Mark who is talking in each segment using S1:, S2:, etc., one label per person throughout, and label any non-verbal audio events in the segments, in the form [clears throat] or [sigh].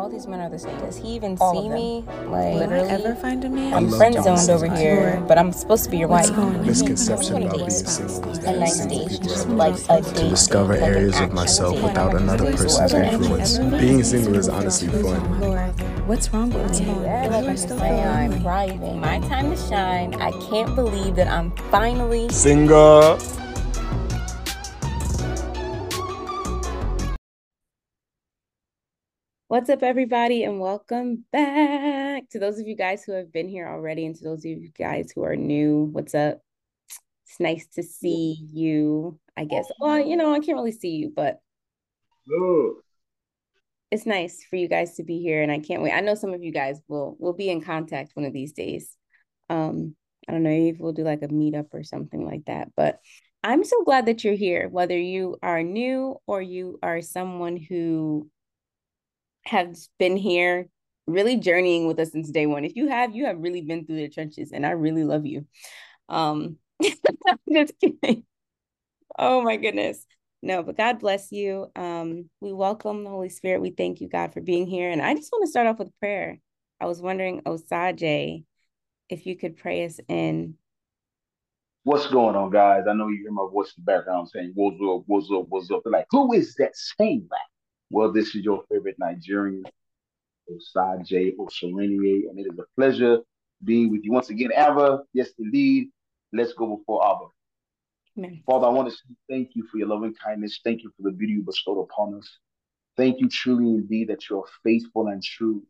S1: all these men are the same. Does he even
S2: All
S1: see me? Like,
S2: Literally.
S3: ever find a man?
S1: I'm friend zoned over
S4: Cena.
S1: here, but I'm supposed to be your
S3: What's
S1: wife.
S3: going?
S4: Misconception about being single is
S1: A nice
S4: single
S1: date,
S4: people
S1: just
S4: are
S1: like a
S4: to discover
S1: like
S4: areas of myself without another person's influence. Being single is honestly fun.
S3: What's wrong with me?
S1: Yeah, like I'm saying, I'm thriving. My time to shine. I can't believe that I'm finally
S4: Single.
S1: What's up, everybody, and welcome back to those of you guys who have been here already, and to those of you guys who are new. What's up? It's nice to see you. I guess. Well, you know, I can't really see you, but it's nice for you guys to be here, and I can't wait. I know some of you guys will will be in contact one of these days. Um, I don't know if we'll do like a meetup or something like that, but I'm so glad that you're here, whether you are new or you are someone who has been here really journeying with us since day one. If you have, you have really been through the trenches, and I really love you. Um, [laughs] just kidding. Oh my goodness. No, but God bless you. Um, we welcome the Holy Spirit. We thank you, God, for being here. And I just want to start off with prayer. I was wondering, Osage, if you could pray us in.
S5: What's going on, guys? I know you hear my voice in the background saying, What's up, what's up, what's up? They're like, Who is that saying that? Well, this is your favorite Nigerian, Osage Osolenie, and it is a pleasure being with you once again. Abba, yes, indeed. Let's go before Abba.
S1: Amen.
S5: Father, I want to say thank you for your loving kindness. Thank you for the beauty you bestowed upon us. Thank you truly indeed that you are faithful and true.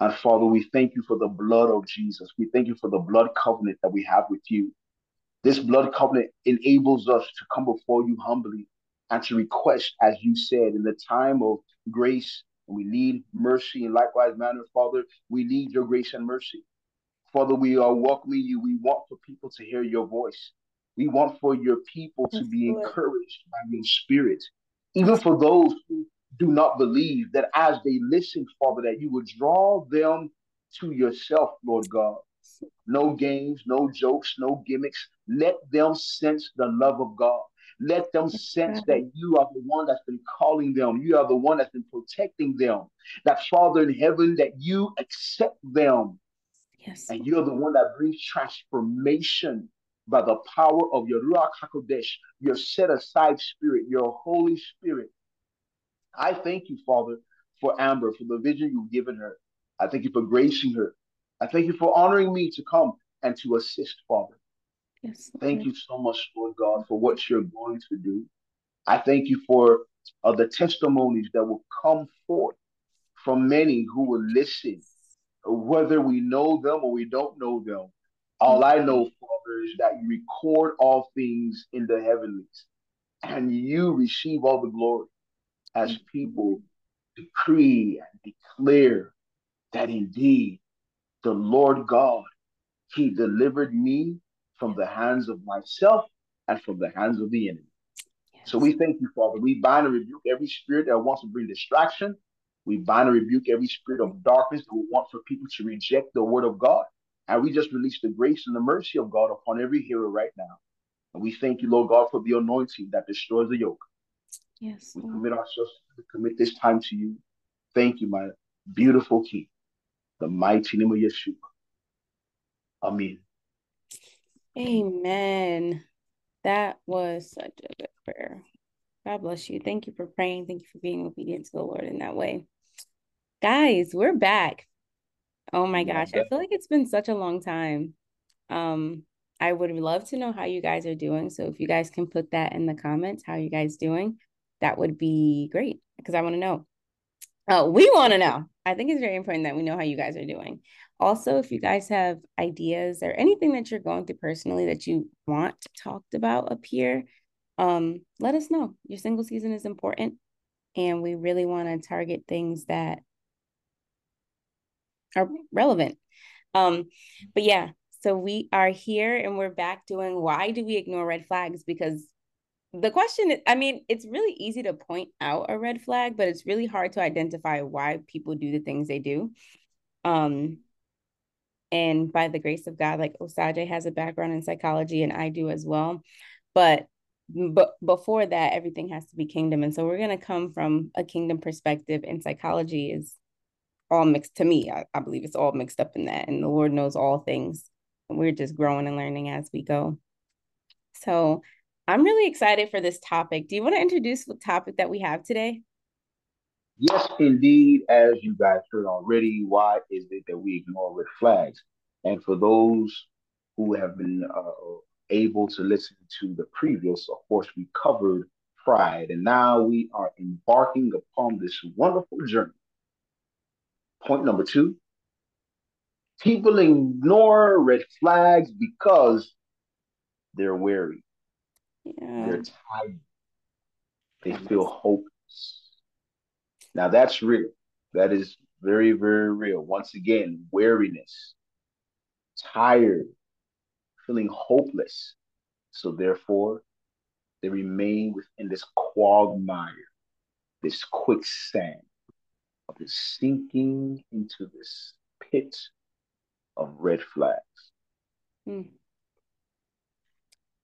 S5: And Father, we thank you for the blood of Jesus. We thank you for the blood covenant that we have with you. This blood covenant enables us to come before you humbly and to request, as you said, in the time of grace, and we need mercy in likewise manner, Father, we need your grace and mercy. Father, we are welcoming you. We want for people to hear your voice. We want for your people to be encouraged by your spirit. Even for those who do not believe, that as they listen, Father, that you would draw them to yourself, Lord God. No games, no jokes, no gimmicks. Let them sense the love of God. Let them sense that you are the one that's been calling them. You are the one that's been protecting them. That Father in heaven, that you accept them.
S1: Yes.
S5: And you're the one that brings transformation by the power of your Ruach HaKodesh, your set aside spirit, your Holy Spirit. I thank you, Father, for Amber, for the vision you've given her. I thank you for gracing her. I thank you for honoring me to come and to assist, Father.
S1: Yes.
S5: Thank you so much, Lord God, for what you're going to do. I thank you for uh, the testimonies that will come forth from many who will listen, whether we know them or we don't know them. All I know, Father, is that you record all things in the heavenlies and you receive all the glory as people decree and declare that indeed the Lord God, He delivered me from the hands of myself and from the hands of the enemy. So we thank you, Father. We bind and rebuke every spirit that wants to bring distraction. We bind and rebuke every spirit of darkness that will want for people to reject the word of God. And we just release the grace and the mercy of God upon every hearer right now. And we thank you, Lord God, for the anointing that destroys the yoke.
S1: Yes.
S5: We
S1: Lord.
S5: commit ourselves, we commit this time to you. Thank you, my beautiful King, the mighty name of Yeshua. Amen.
S1: Amen. That was such a good prayer. God bless you. Thank you for praying. Thank you for being obedient to the Lord in that way. Guys, we're back. Oh my gosh, I feel like it's been such a long time. Um, I would love to know how you guys are doing. So if you guys can put that in the comments, how you guys doing, that would be great because I want to know. Uh, we want to know. I think it's very important that we know how you guys are doing. Also, if you guys have ideas or anything that you're going through personally that you want talked about up here, um, let us know. Your single season is important, and we really want to target things that are relevant. Um, but yeah, so we are here and we're back doing why do we ignore red flags? Because the question is, I mean, it's really easy to point out a red flag, but it's really hard to identify why people do the things they do. Um, and by the grace of God, like Osage has a background in psychology and I do as well. But but before that, everything has to be kingdom. And so we're gonna come from a kingdom perspective, and psychology is all mixed to me. I, I believe it's all mixed up in that. And the Lord knows all things. And we're just growing and learning as we go. So I'm really excited for this topic. Do you want to introduce the topic that we have today?
S5: Yes, indeed. As you guys heard already, why is it that we ignore red flags? And for those who have been uh, able to listen to the previous, of course, we covered pride, and now we are embarking upon this wonderful journey. Point number two people ignore red flags because they're weary,
S1: Yeah.
S5: they're tired, they feel hopeless. Now, that's real. That is very, very real. Once again, weariness, tired, feeling hopeless. So, therefore, they remain within this quagmire, this quicksand of this sinking into this pit of red flags.
S1: Mm.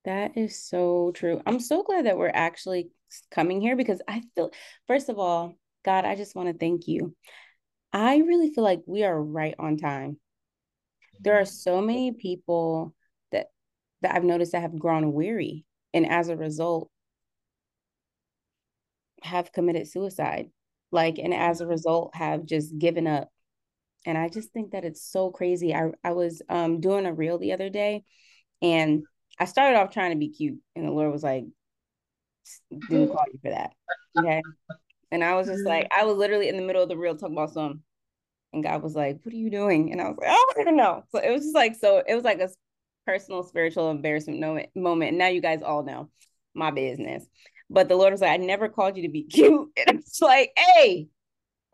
S1: That is so true. I'm so glad that we're actually coming here because I feel, first of all, God, I just want to thank you. I really feel like we are right on time. There are so many people that that I've noticed that have grown weary and as a result have committed suicide. Like and as a result have just given up. And I just think that it's so crazy. I I was um doing a reel the other day and I started off trying to be cute and the Lord was like didn't [laughs] call you for that. Okay. And I was just like, I was literally in the middle of the real talk about some, and God was like, "What are you doing?" And I was like, "I don't even know." So it was just like, so it was like a personal, spiritual embarrassment moment. Moment. And now you guys all know my business. But the Lord was like, "I never called you to be [laughs] cute," and it's like, "Hey,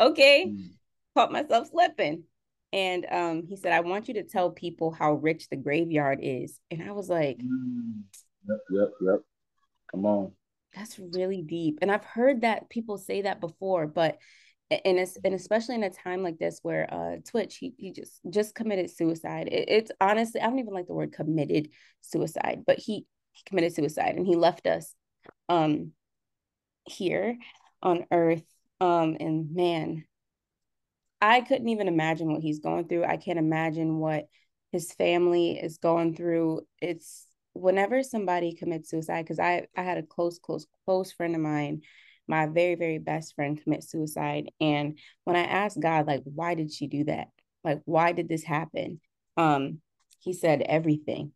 S1: okay,"
S5: Mm.
S1: caught myself slipping. And um, he said, "I want you to tell people how rich the graveyard is," and I was like,
S5: Mm. Yep, yep, yep. Come on.
S1: That's really deep. And I've heard that people say that before, but and it's and especially in a time like this where uh Twitch he, he just just committed suicide. It, it's honestly I don't even like the word committed suicide, but he he committed suicide and he left us um here on earth um and man I couldn't even imagine what he's going through. I can't imagine what his family is going through. It's whenever somebody commits suicide, because I, I had a close, close, close friend of mine, my very, very best friend commit suicide. And when I asked God, like, why did she do that? Like, why did this happen? Um, he said everything.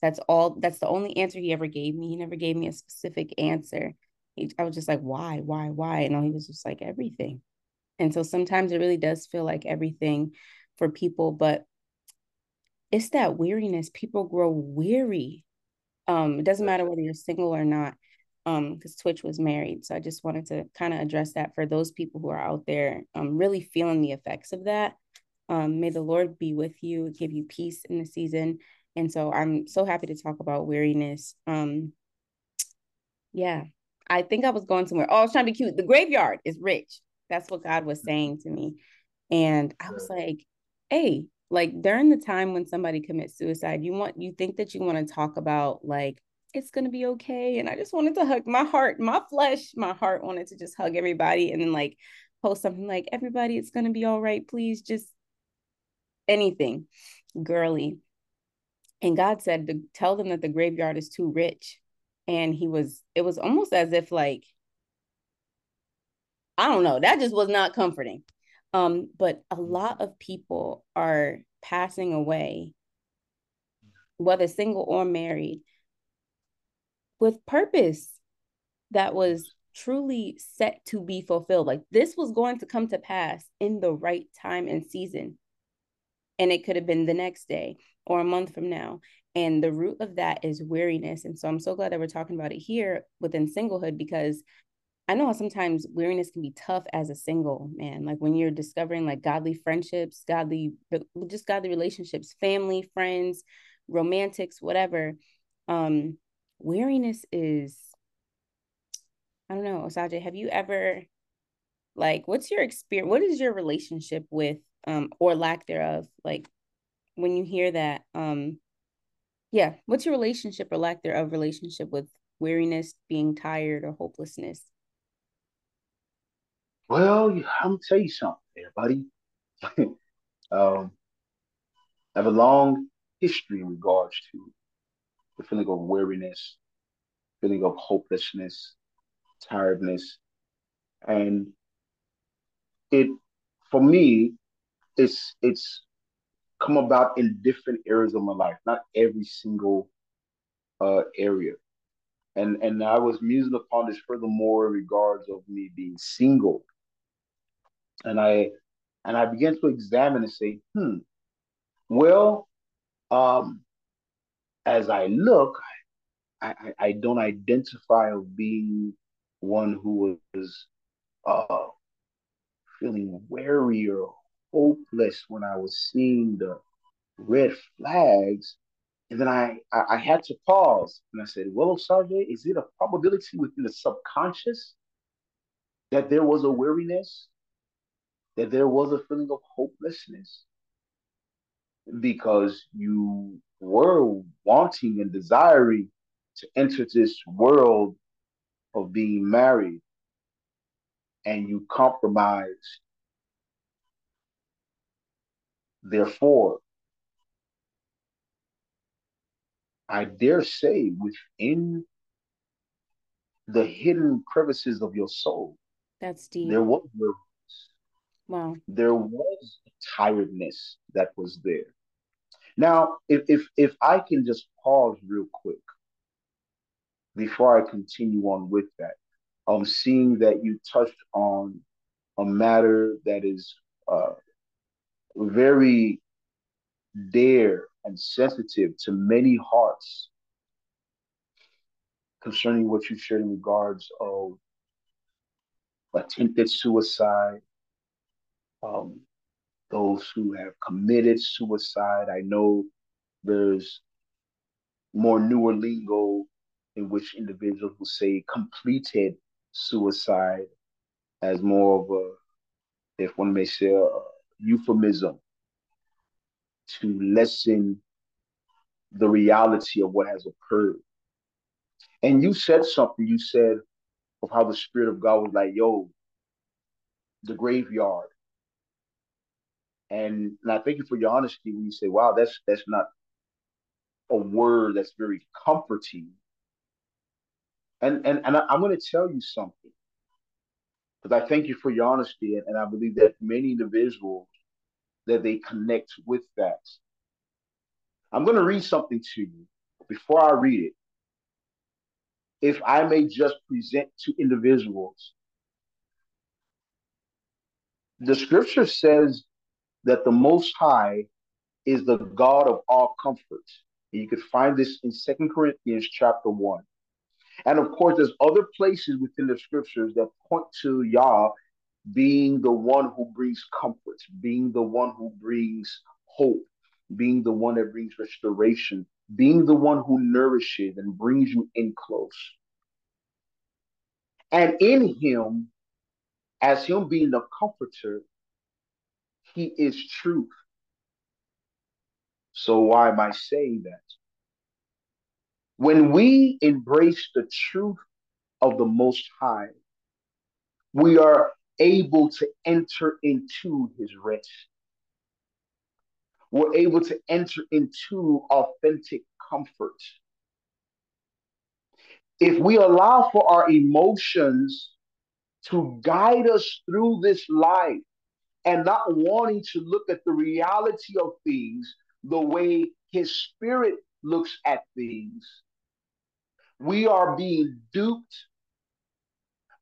S1: That's all, that's the only answer he ever gave me. He never gave me a specific answer. He, I was just like, why, why, why? And all he was just like, everything. And so sometimes it really does feel like everything for people, but it's that weariness. People grow weary. Um, it doesn't matter whether you're single or not. Um, because Twitch was married. So I just wanted to kind of address that for those people who are out there um really feeling the effects of that. Um, may the Lord be with you, give you peace in the season. And so I'm so happy to talk about weariness. Um, yeah, I think I was going somewhere. Oh, I was trying to be cute. The graveyard is rich. That's what God was saying to me. And I was like, hey, like during the time when somebody commits suicide, you want you think that you want to talk about like it's gonna be okay. And I just wanted to hug my heart, my flesh, my heart wanted to just hug everybody and then like post something like everybody, it's gonna be all right. Please just anything girly. And God said to tell them that the graveyard is too rich. And he was, it was almost as if like, I don't know, that just was not comforting. Um, but a lot of people are passing away, whether single or married, with purpose that was truly set to be fulfilled. Like this was going to come to pass in the right time and season. And it could have been the next day or a month from now. And the root of that is weariness. And so I'm so glad that we're talking about it here within singlehood because I know sometimes weariness can be tough as a single man. Like when you're discovering like godly friendships, godly, just godly relationships, family, friends, romantics, whatever. Um, weariness is, I don't know, Osage, have you ever, like, what's your experience? What is your relationship with, um, or lack thereof? Like when you hear that, um, yeah, what's your relationship or lack thereof relationship with weariness, being tired, or hopelessness?
S5: Well, I'm gonna tell you something, everybody. [laughs] um, I have a long history in regards to the feeling of weariness, feeling of hopelessness, tiredness, and it for me, it's it's come about in different areas of my life, not every single uh, area. And and I was musing upon this furthermore in regards of me being single. And I and I began to examine and say, hmm, well, um, as I look, I, I, I don't identify of being one who was uh, feeling weary or hopeless when I was seeing the red flags. And then I, I, I had to pause and I said, Well, Sergeant, is it a probability within the subconscious that there was a weariness, that there was a feeling of hopelessness? Because you were wanting and desiring to enter this world of being married and you compromised. Therefore, I dare say within the hidden crevices of your soul,
S1: That's deep.
S5: there was
S1: wow.
S5: there was tiredness that was there. Now, if if if I can just pause real quick before I continue on with that, um, seeing that you touched on a matter that is uh, very dear and sensitive to many hearts concerning what you shared in regards of attempted suicide, um, those who have committed suicide. I know there's more newer lingo in which individuals will say completed suicide as more of a, if one may say, a euphemism to lessen the reality of what has occurred. And you said something, you said of how the Spirit of God was like, yo, the graveyard. And, and I thank you for your honesty when you say, wow, that's that's not a word that's very comforting. And and, and I, am going to tell you something. Because I thank you for your honesty, and, and I believe that many individuals that they connect with that. I'm going to read something to you. Before I read it, if I may just present to individuals, the scripture says that the Most High is the God of all comfort. And you could find this in Second Corinthians chapter 1. And of course, there's other places within the scriptures that point to Yah being the one who brings comfort, being the one who brings hope, being the one that brings restoration, being the one who nourishes and brings you in close. And in him, as him being the comforter, he is truth. So why am I saying that? When we embrace the truth of the Most High, we are able to enter into his rest. We're able to enter into authentic comfort. If we allow for our emotions to guide us through this life and not wanting to look at the reality of things the way his spirit looks at things, we are being duped,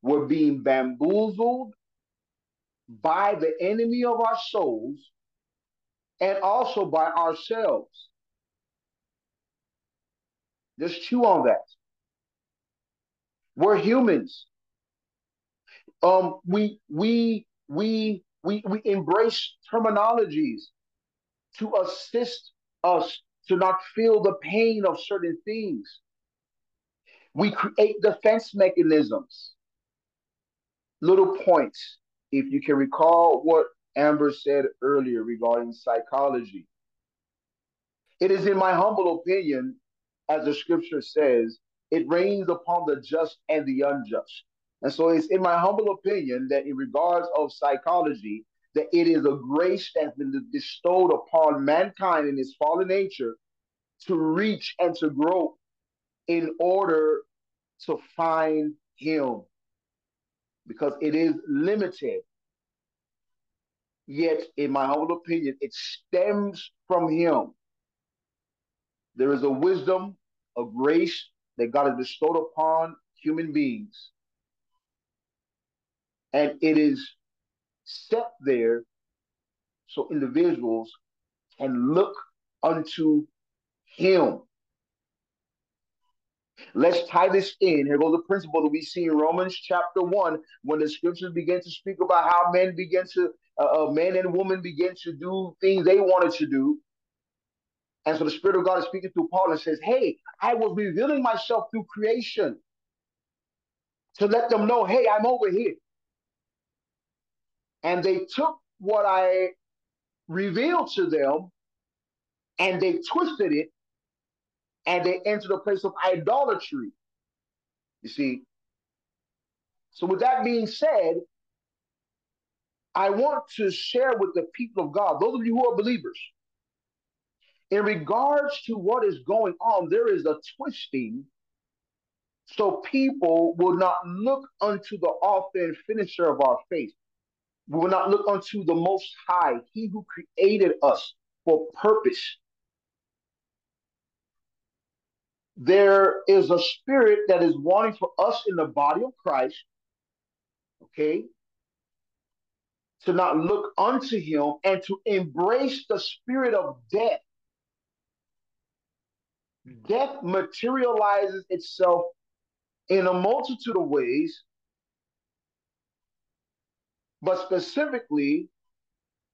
S5: we're being bamboozled, by the enemy of our souls and also by ourselves. Just chew on that. We're humans. Um, we we we we we embrace terminologies to assist us to not feel the pain of certain things. We create defense mechanisms. Little points if you can recall what Amber said earlier regarding psychology, it is in my humble opinion, as the scripture says, it rains upon the just and the unjust. And so it's in my humble opinion that in regards of psychology, that it is a grace that's been bestowed upon mankind in its fallen nature to reach and to grow in order to find him. Because it is limited. Yet in my humble opinion it stems from him. There is a wisdom a grace that god has bestowed upon human beings and it is set there so individuals can look unto him. Let's tie this in. Here goes the principle that we see in Romans chapter 1 when the scriptures begin to speak about how men begin to, uh, uh, men and women begin to do things they wanted to do. And so the Spirit of God is speaking through Paul and says, Hey, I was revealing myself through creation to let them know, hey, I'm over here. And they took what I revealed to them and they twisted it and they entered a place of idolatry. You see? So, with that being said, I want to share with the people of God, those of you who are believers, in regards to what is going on, there is a twisting so people will not look unto the author and finisher of our faith. We will not look unto the Most High, He who created us for purpose. There is a spirit that is wanting for us in the body of Christ, okay, to not look unto Him and to embrace the spirit of death. Hmm. Death materializes itself in a multitude of ways but specifically,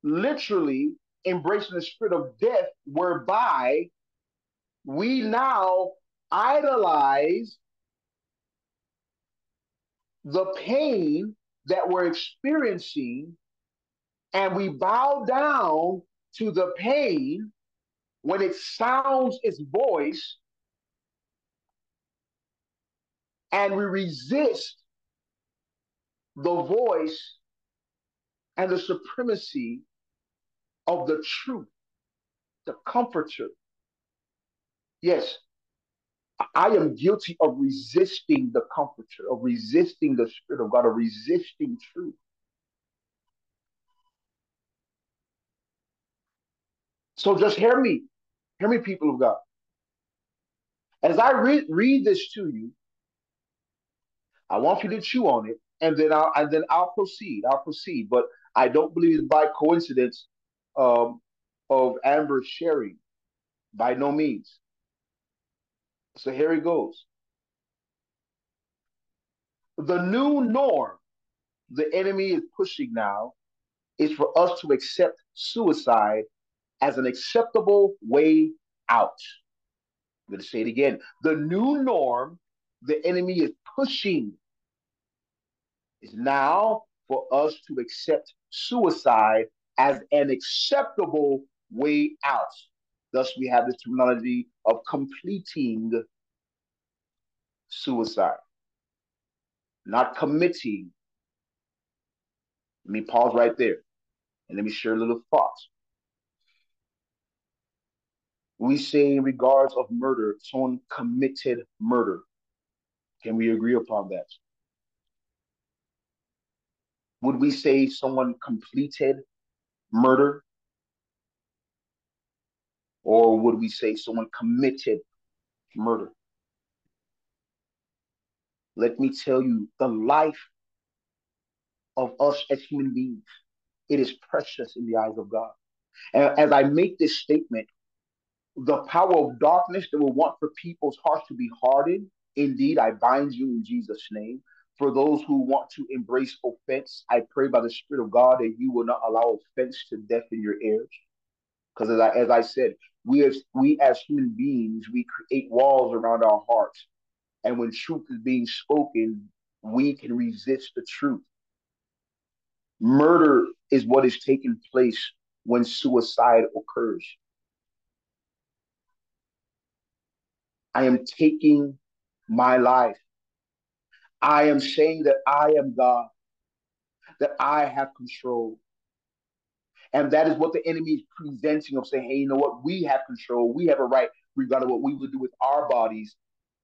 S5: literally embracing the spirit of death, whereby we now idolize the pain that we're experiencing and we bow down to the pain when it sounds its voice and we resist the voice and the supremacy of the truth, the comforter. Yes, I am guilty of resisting the comforter, of resisting the Spirit of God, of resisting truth. So just hear me. Hear me, people of God. As I re- read this to you, I want you to chew on it, and then I'll and then I'll proceed. I'll proceed. But I don't believe it's by coincidence um, of Amber sharing. By no means. So here he goes. The new norm the enemy is pushing now is for us to accept suicide as an acceptable way out. I'm going to say it again. The new norm the enemy is pushing is now for us to accept suicide as an acceptable way out. Thus, we have the terminology of completing suicide, not committing. Let me pause right there and let me share a little thought. We say in regards of murder, someone committed murder. Can we agree upon that? Would we say someone completed murder? Or would we say someone committed murder? Let me tell you, the life of us as human beings, it is precious in the eyes of God. And as I make this statement, the power of darkness that will want for people's hearts to be hardened, indeed, I bind you in Jesus' name. For those who want to embrace offense, I pray by the Spirit of God that you will not allow offense to deafen your ears. Because as I, as I said, we as we as human beings, we create walls around our hearts. And when truth is being spoken, we can resist the truth. Murder is what is taking place when suicide occurs. I am taking my life. I am saying that I am God, that I have control. And that is what the enemy is presenting of saying, hey, you know what? We have control. We have a right regarding what we would do with our bodies.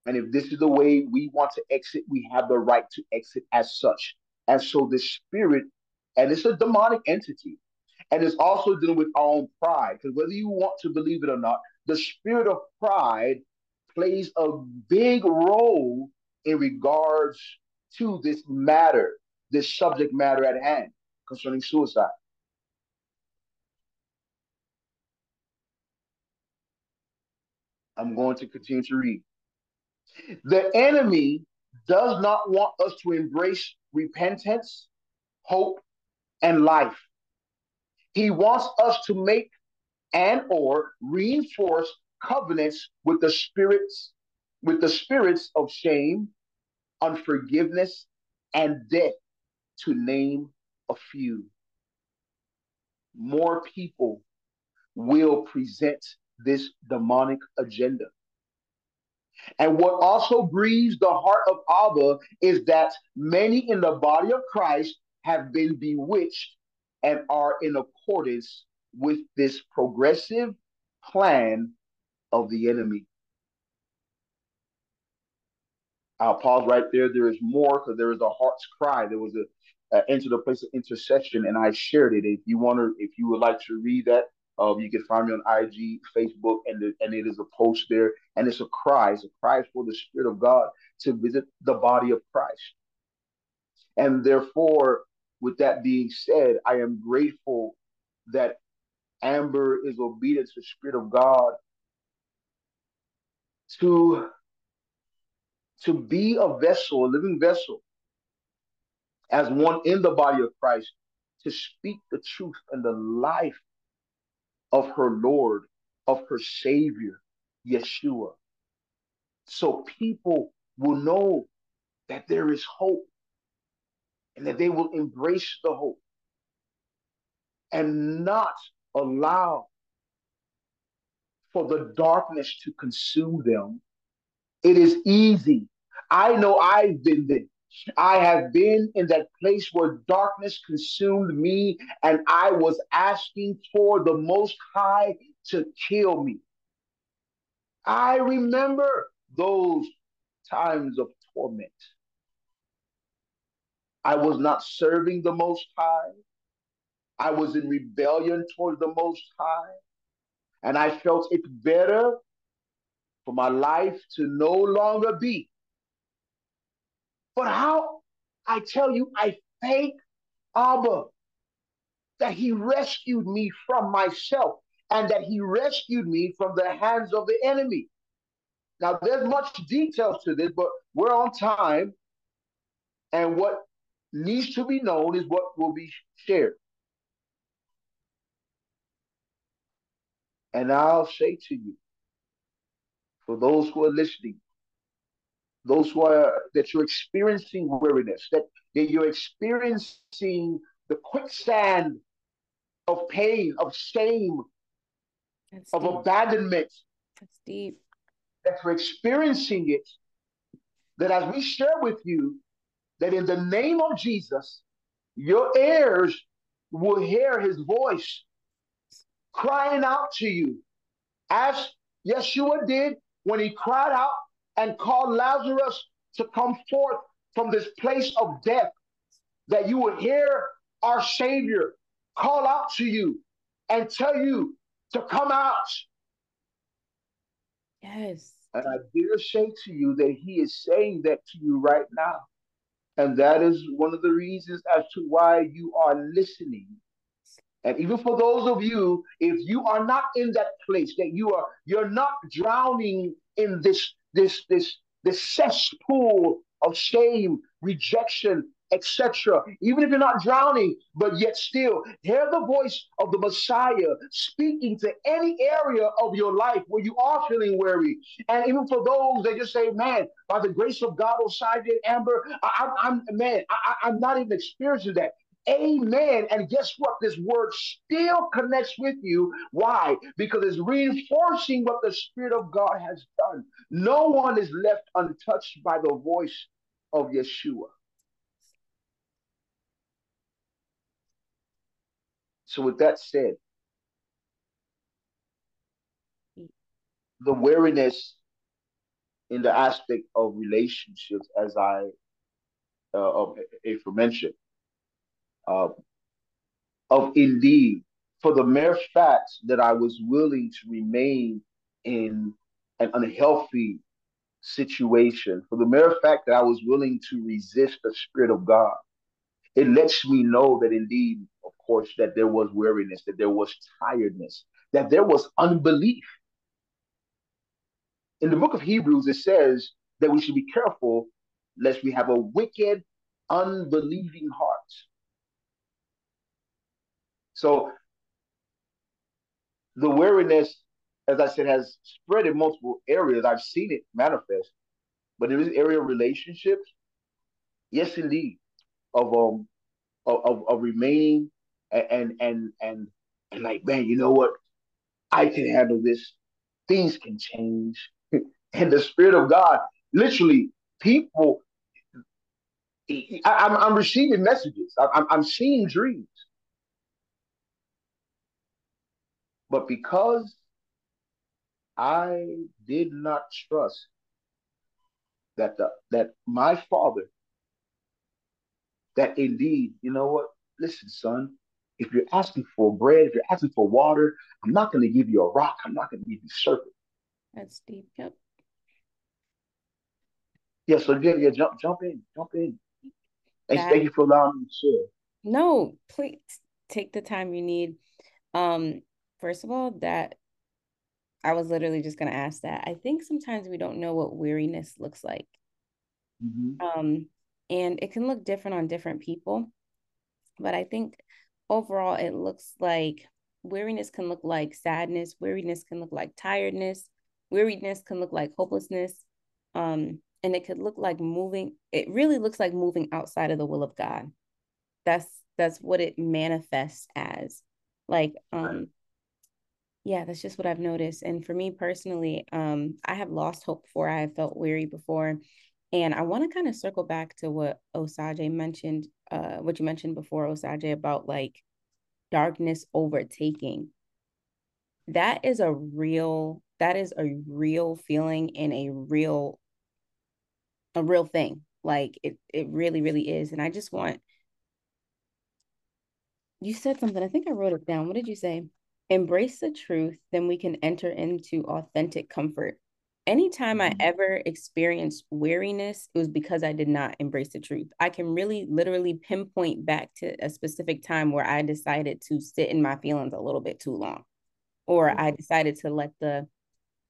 S5: And if this is the way we want to exit, we have the right to exit as such. And so the spirit, and it's a demonic entity, and it's also dealing with our own pride. Because whether you want to believe it or not, the spirit of pride plays a big role in regards to this matter, this subject matter at hand concerning suicide. I'm going to continue to read. The enemy does not want us to embrace repentance, hope, and life. He wants us to make and or reinforce covenants with the spirits with the spirits of shame, unforgiveness, and death, to name a few. More people will present this demonic agenda. And what also grieves the heart of Abba is that many in the body of Christ have been bewitched and are in accordance with this progressive plan of the enemy. I'll pause right there. There is more because there is a heart's cry. There was a, a into the place of intercession, and I shared it. If you want to, if you would like to read that, um, you can find me on IG, Facebook, and the, and it is a post there, and it's a cry. It's a cry for the Spirit of God to visit the body of Christ. And therefore, with that being said, I am grateful that Amber is obedient to the Spirit of God to to be a vessel, a living vessel, as one in the body of Christ, to speak the truth and the life of her Lord, of her Savior, Yeshua. So people will know that there is hope and that they will embrace the hope and not allow for the darkness to consume them. It is easy. I know I've been there. I have been in that place where darkness consumed me and I was asking for the Most High to kill me. I remember those times of torment. I was not serving the Most High. I was in rebellion toward the Most High. And I felt it better for my life to no longer be. But how I tell you, I thank Abba that he rescued me from myself and that he rescued me from the hands of the enemy. Now, there's much details to this, but we're on time. And what needs to be known is what will be shared. And I'll say to you, for those who are listening, those who are that you're experiencing weariness, that, that you're experiencing the quicksand of pain, of shame,
S1: That's
S5: of
S1: deep.
S5: abandonment,
S1: That's deep.
S5: that you're experiencing it, that as we share with you, that in the name of Jesus, your ears will hear his voice crying out to you, as Yeshua did when he cried out and called Lazarus to come forth from this place of death, that you will hear our Savior call out to you and tell you to come out.
S1: Yes.
S5: And I dare say to you that he is saying that to you right now. And that is one of the reasons as to why you are listening. And even for those of you, if you are not in that place, that you are you're not drowning in this this this this cesspool of shame, rejection, etc. Even if you're not drowning, but yet still hear the voice of the Messiah speaking to any area of your life where you are feeling weary. And even for those that just say, man, by the grace of God, Oside Amber, I, am man, I, I'm not even experiencing that. Amen. And guess what? This word still connects with you. Why? Because it's reinforcing what the Spirit of God has done. No one is left untouched by the voice of Yeshua. So, with that said, the weariness in the aspect of relationships, as I uh, of April mentioned, uh, of indeed, for the mere fact that I was willing to remain in an unhealthy situation, for the mere fact that I was willing to resist the Spirit of God, it lets me know that indeed, of course, that there was weariness, that there was tiredness, that there was unbelief. In the book of Hebrews, it says that we should be careful lest we have a wicked, unbelieving heart. So the weariness, as I said, has spread in multiple areas. I've seen it manifest, but in this area of relationships, yes, indeed, of um, of of, remaining and and and and, like, man, you know what? I can handle this. Things can change, [laughs] and the Spirit of God, literally, people. I, I'm I'm receiving messages. I'm I'm seeing dreams But because I did not trust that the that my father, that indeed, you know what? Listen, son, if you're asking for bread, if you're asking for water, I'm not going to give you a rock. I'm not going to give you serpent.
S1: That's deep. Yep.
S5: Yeah. So yeah, yeah. Jump, jump in, jump in. Thanks, that, thank you for allowing me to share.
S1: No, please take the time you need. Um, first of all, that I was literally just going to ask that. I think sometimes we don't know what weariness looks like. Mm-hmm. Um, and it can look different on different people. But I think overall, it looks like weariness can look like sadness, weariness can look like tiredness, weariness can look like hopelessness. Um, and it could look like moving, it really looks like moving outside of the will of God. That's that's what it manifests as. Like um yeah, that's just what I've noticed. And for me personally, um, I have lost hope before. I have felt weary before. And I want to kind of circle back to what Osage mentioned, uh, what you mentioned before, Osage, about like darkness overtaking. That is a real, that is a real feeling and a real, a real thing. Like it, it really, really is. And I just want, you said something. I think I wrote it down. What did you say? Embrace the truth, then we can enter into authentic comfort. Anytime I mm-hmm. ever experienced weariness, it was because I did not embrace the truth. I can really literally pinpoint back to a specific time where I decided to sit in my feelings a little bit too long, or I decided to let the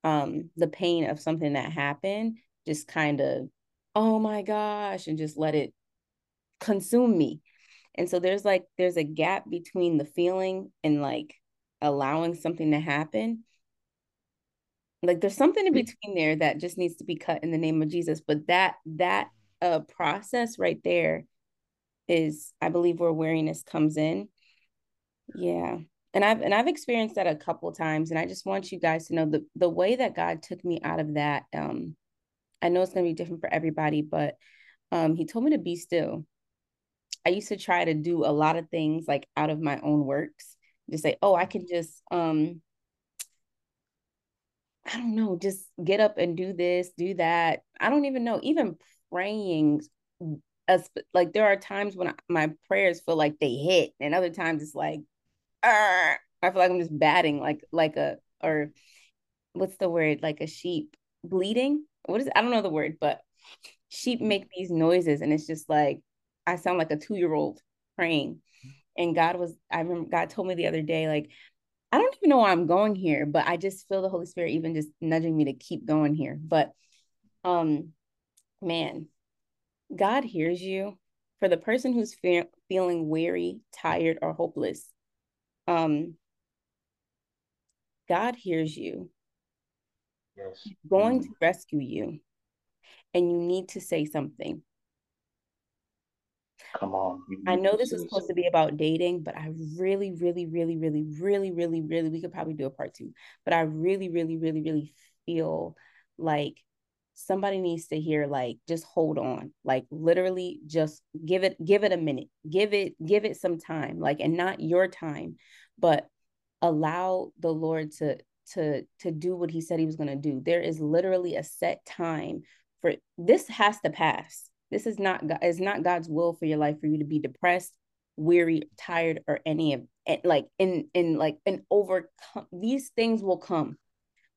S1: um the pain of something that happened just kind of oh my gosh and just let it consume me and so there's like there's a gap between the feeling and like allowing something to happen like there's something in between there that just needs to be cut in the name of jesus but that that uh process right there is i believe where weariness comes in. Yeah. And i've and i've experienced that a couple times and i just want you guys to know the the way that god took me out of that um i know it's going to be different for everybody but um he told me to be still. I used to try to do a lot of things like out of my own works just say, oh, I can just um I don't know, just get up and do this, do that. I don't even know. Even praying as like there are times when I, my prayers feel like they hit and other times it's like I feel like I'm just batting like like a or what's the word like a sheep bleeding what is? I don't know the word but sheep make these noises and it's just like I sound like a 2-year-old praying and God was, I remember God told me the other day, like, I don't even know why I'm going here, but I just feel the Holy Spirit even just nudging me to keep going here. But um man, God hears you. For the person who's fe- feeling weary, tired, or hopeless, um God hears you.
S5: Yes. He's
S1: going to rescue you. And you need to say something.
S5: Come on.
S1: I know this is supposed to be about dating, but I really, really, really, really, really, really, really, we could probably do a part two, but I really, really, really, really feel like somebody needs to hear like just hold on like literally just give it give it a minute give it give it some time like and not your time but allow the lord to to to do what he said he was going to do. There is literally a set time for this has to pass this is not is not god's will for your life for you to be depressed weary tired or any of it like in in like an overcome these things will come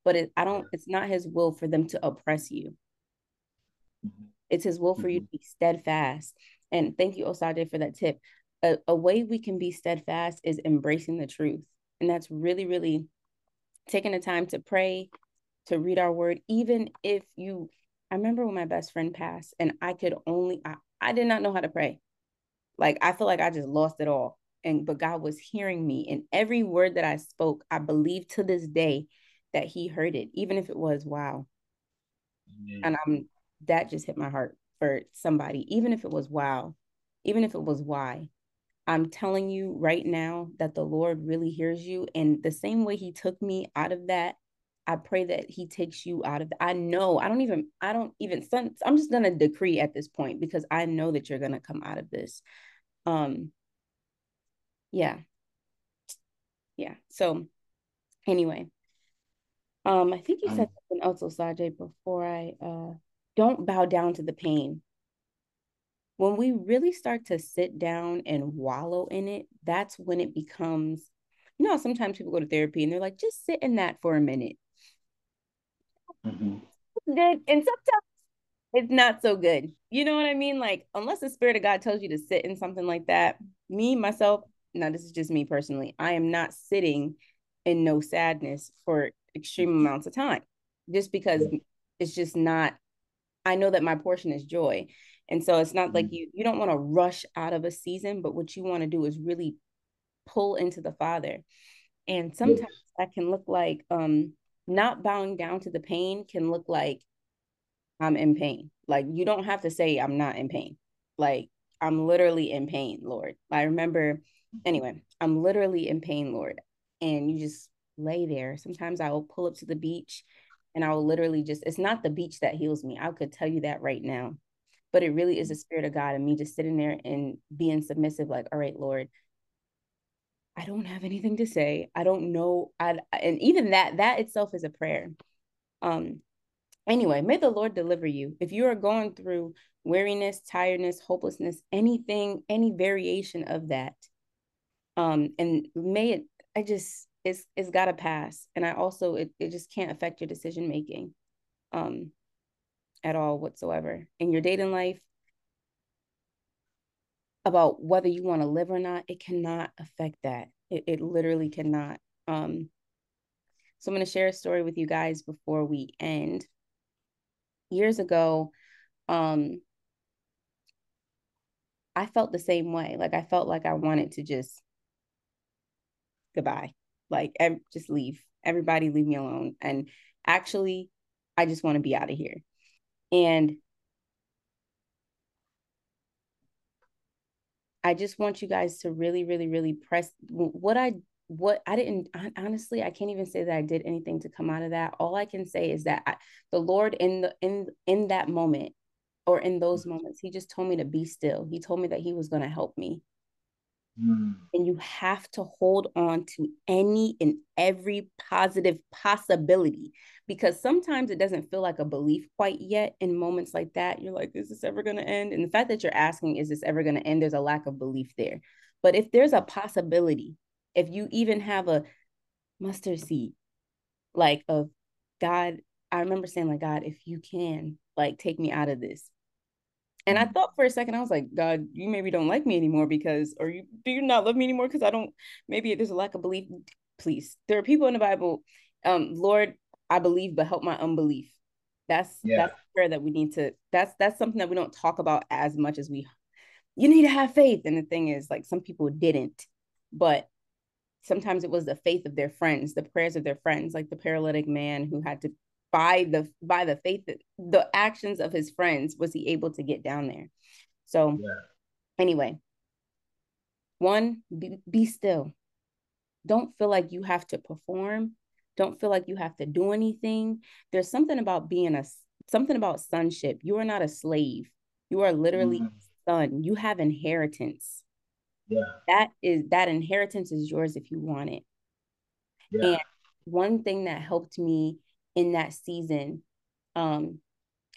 S1: but it, I don't, it's not his will for them to oppress you. Mm-hmm. It's his will for mm-hmm. you to be steadfast. And thank you, Osage, for that tip. A, a way we can be steadfast is embracing the truth. And that's really, really taking the time to pray, to read our word, even if you, I remember when my best friend passed and I could only, I, I did not know how to pray. Like, I feel like I just lost it all. And, but God was hearing me. And every word that I spoke, I believe to this day that he heard it, even if it was wow. And I'm that just hit my heart for somebody, even if it was wow, even if it was why. I'm telling you right now that the Lord really hears you. And the same way he took me out of that, I pray that he takes you out of that. I know, I don't even, I don't even, I'm just going to decree at this point because I know that you're going to come out of this. Um, yeah. Yeah. So anyway, um, I think you said something else, Osage, before I uh don't bow down to the pain. When we really start to sit down and wallow in it, that's when it becomes, you know, sometimes people go to therapy and they're like, just sit in that for a minute. Mm-hmm. Good. And sometimes it's not so good. You know what I mean? Like, unless the spirit of God tells you to sit in something like that, me, myself, now this is just me personally, I am not sitting in no sadness for extreme amounts of time just because it's just not i know that my portion is joy and so it's not mm-hmm. like you you don't want to rush out of a season but what you want to do is really pull into the father and sometimes that can look like um not bowing down to the pain can look like i'm in pain like you don't have to say i'm not in pain like i'm literally in pain lord i remember anyway i'm literally in pain lord and you just lay there. Sometimes I will pull up to the beach and I will literally just, it's not the beach that heals me. I could tell you that right now. But it really is the spirit of God and me just sitting there and being submissive, like, all right, Lord, I don't have anything to say. I don't know. I and even that, that itself is a prayer. Um, anyway, may the Lord deliver you. If you are going through weariness, tiredness, hopelessness, anything, any variation of that, um, and may it, I just it's it's got to pass and i also it, it just can't affect your decision making um at all whatsoever in your dating life about whether you want to live or not it cannot affect that it, it literally cannot um so i'm going to share a story with you guys before we end years ago um i felt the same way like i felt like i wanted to just goodbye like, just leave. Everybody leave me alone. And actually, I just want to be out of here. And I just want you guys to really, really, really press what I what I didn't honestly I can't even say that I did anything to come out of that. All I can say is that I, the Lord in the in in that moment or in those mm-hmm. moments, He just told me to be still. He told me that He was going to help me. Mm. And you have to hold on to any and every positive possibility because sometimes it doesn't feel like a belief quite yet in moments like that. You're like, is this ever going to end? And the fact that you're asking, is this ever going to end? There's a lack of belief there. But if there's a possibility, if you even have a mustard seed, like of God, I remember saying, like, God, if you can, like, take me out of this. And I mm-hmm. thought for a second, I was like, God, you maybe don't like me anymore because, or you do you not love me anymore because I don't, maybe there's a lack of belief. Please, there are people in the Bible, um, Lord, I believe, but help my unbelief. That's yeah. that's prayer that we need to. That's that's something that we don't talk about as much as we. You need to have faith, and the thing is, like some people didn't, but sometimes it was the faith of their friends, the prayers of their friends, like the paralytic man who had to by the by the faith that the actions of his friends was he able to get down there so yeah. anyway one be, be still don't feel like you have to perform don't feel like you have to do anything there's something about being a something about sonship. You are not a slave. You are literally
S5: Mm.
S1: son. You have inheritance.
S5: Yeah.
S1: That is that inheritance is yours if you want it.
S5: Yeah.
S1: And one thing that helped me in that season, um,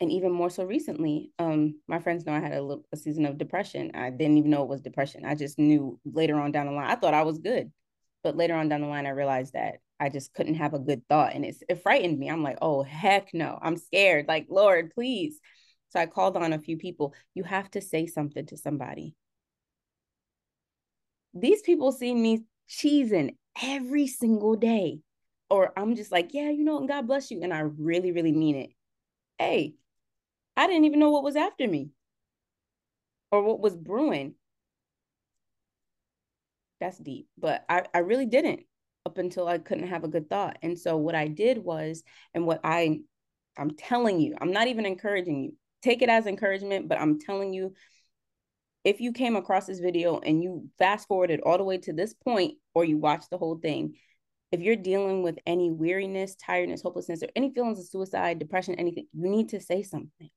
S1: and even more so recently, um, my friends know I had a, a season of depression. I didn't even know it was depression. I just knew later on down the line. I thought I was good, but later on down the line, I realized that I just couldn't have a good thought, and it's, it frightened me. I'm like, oh heck no, I'm scared. Like Lord, please. So I called on a few people. You have to say something to somebody. These people see me cheesing every single day. Or I'm just like, yeah, you know, and God bless you. And I really, really mean it. Hey, I didn't even know what was after me or what was brewing. That's deep, but I, I really didn't up until I couldn't have a good thought. And so what I did was, and what I I'm telling you, I'm not even encouraging you. Take it as encouragement, but I'm telling you, if you came across this video and you fast forwarded all the way to this point or you watched the whole thing, if you're dealing with any weariness, tiredness, hopelessness, or any feelings of suicide, depression, anything, you need to say something.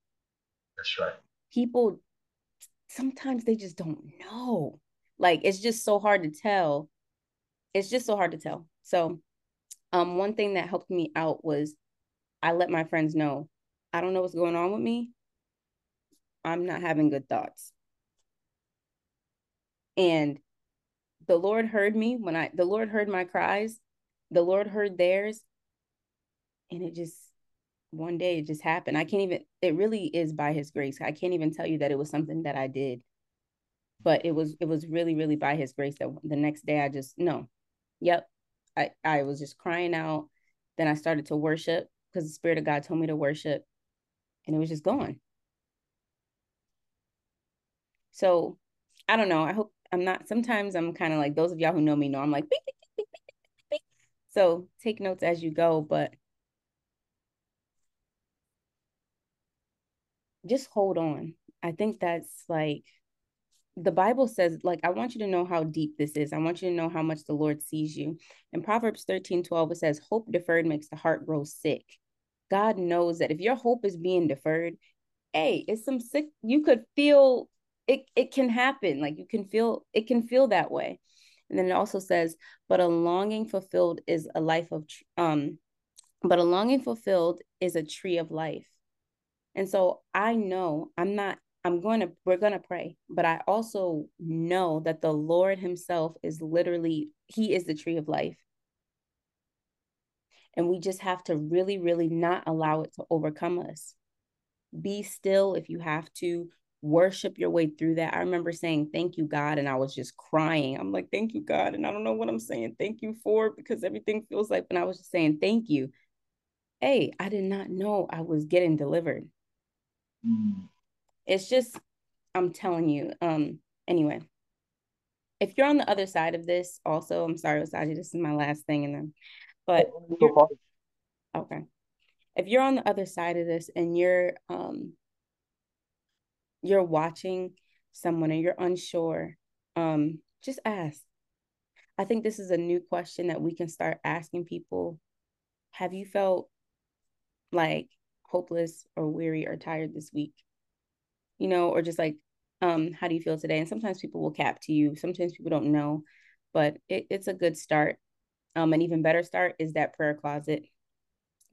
S5: That's right.
S1: People sometimes they just don't know. Like it's just so hard to tell. It's just so hard to tell. So, um, one thing that helped me out was I let my friends know I don't know what's going on with me. I'm not having good thoughts. And the Lord heard me when I, the Lord heard my cries, the Lord heard theirs. And it just, one day it just happened. I can't even, it really is by his grace. I can't even tell you that it was something that I did. But it was, it was really, really by his grace that the next day I just, no, yep. I, I was just crying out. Then I started to worship because the Spirit of God told me to worship and it was just gone. So I don't know. I hope I'm not, sometimes I'm kind of like those of y'all who know me know I'm like. So take notes as you go, but just hold on. I think that's like the Bible says, like, I want you to know how deep this is. I want you to know how much the Lord sees you. In Proverbs 13 12, it says, Hope deferred makes the heart grow sick. God knows that if your hope is being deferred, hey, it's some sick, you could feel it, it can happen. Like you can feel it can feel that way. And then it also says, but a longing fulfilled is a life of um, but a longing fulfilled is a tree of life. And so I know I'm not I'm going to, we're going to pray, but I also know that the Lord Himself is literally, He is the tree of life. And we just have to really, really not allow it to overcome us. Be still if you have to, worship your way through that. I remember saying, Thank you, God. And I was just crying. I'm like, Thank you, God. And I don't know what I'm saying thank you for because everything feels like, and I was just saying, Thank you. Hey, I did not know I was getting delivered.
S5: Mm.
S1: It's just, I'm telling you. Um, anyway, if you're on the other side of this, also, I'm sorry, Osage, this is my last thing, and then, but okay, if you're on the other side of this and you're um you're watching someone and you're unsure, um, just ask. I think this is a new question that we can start asking people. Have you felt like hopeless or weary or tired this week? You know, or just like, um, how do you feel today? And sometimes people will cap to you. Sometimes people don't know, but it, it's a good start. Um, an even better start is that prayer closet